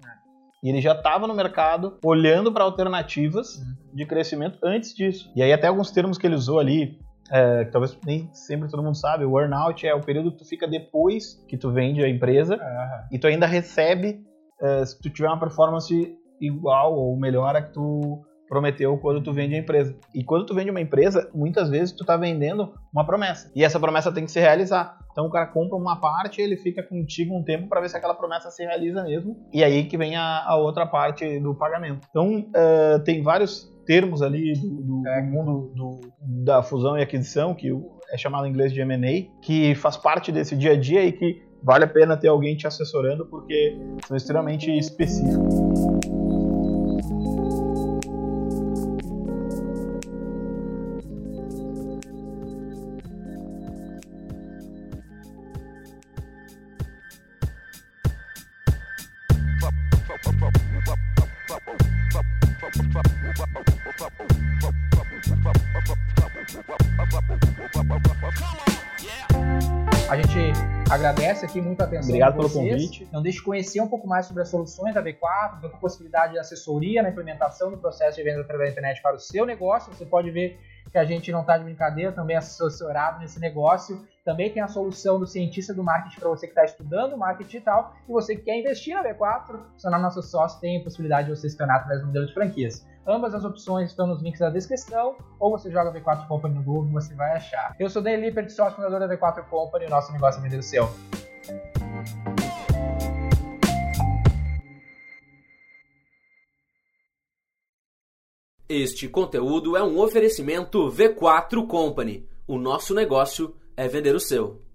E ele já estava no mercado olhando para alternativas de crescimento antes disso. E aí até alguns termos que ele usou ali, é, que talvez nem sempre todo mundo sabe, o earnout é o período que tu fica depois que tu vende a empresa Aham. e tu ainda recebe é, se tu tiver uma performance igual ou melhor a que tu prometeu quando tu vende a empresa. E quando tu vende uma empresa, muitas vezes tu tá vendendo uma promessa. E essa promessa tem que se realizar. Então o cara compra uma parte, ele fica contigo um tempo para ver se aquela promessa se realiza mesmo. E aí que vem a, a outra parte do pagamento. Então é, tem vários termos ali do, do- do mundo do- da fusão e aquisição, que é chamado em inglês de M&A, que faz parte desse dia a dia e que vale a pena ter alguém te assessorando porque são extremamente específicos. Aqui muito a atenção Obrigado pelo convite. Não deixe de conhecer um pouco mais sobre as soluções da V4, tanto a possibilidade de assessoria na implementação do processo de venda através da internet para o seu negócio. Você pode ver que a gente não está de brincadeira, também é assessorado nesse negócio. Também tem a solução do cientista do marketing para você que está estudando marketing digital e você que quer investir na V4, se tornar nosso sócio, tem a possibilidade de você se tornar através do modelo de franquias. Ambas as opções estão nos links da descrição, ou você joga V4 Company no Google, você vai achar. Eu sou Dani Lippert, sócio fundador da V4 Company, o nosso negócio é vender o seu. Este conteúdo é um oferecimento V4 Company. O nosso negócio é vender o seu.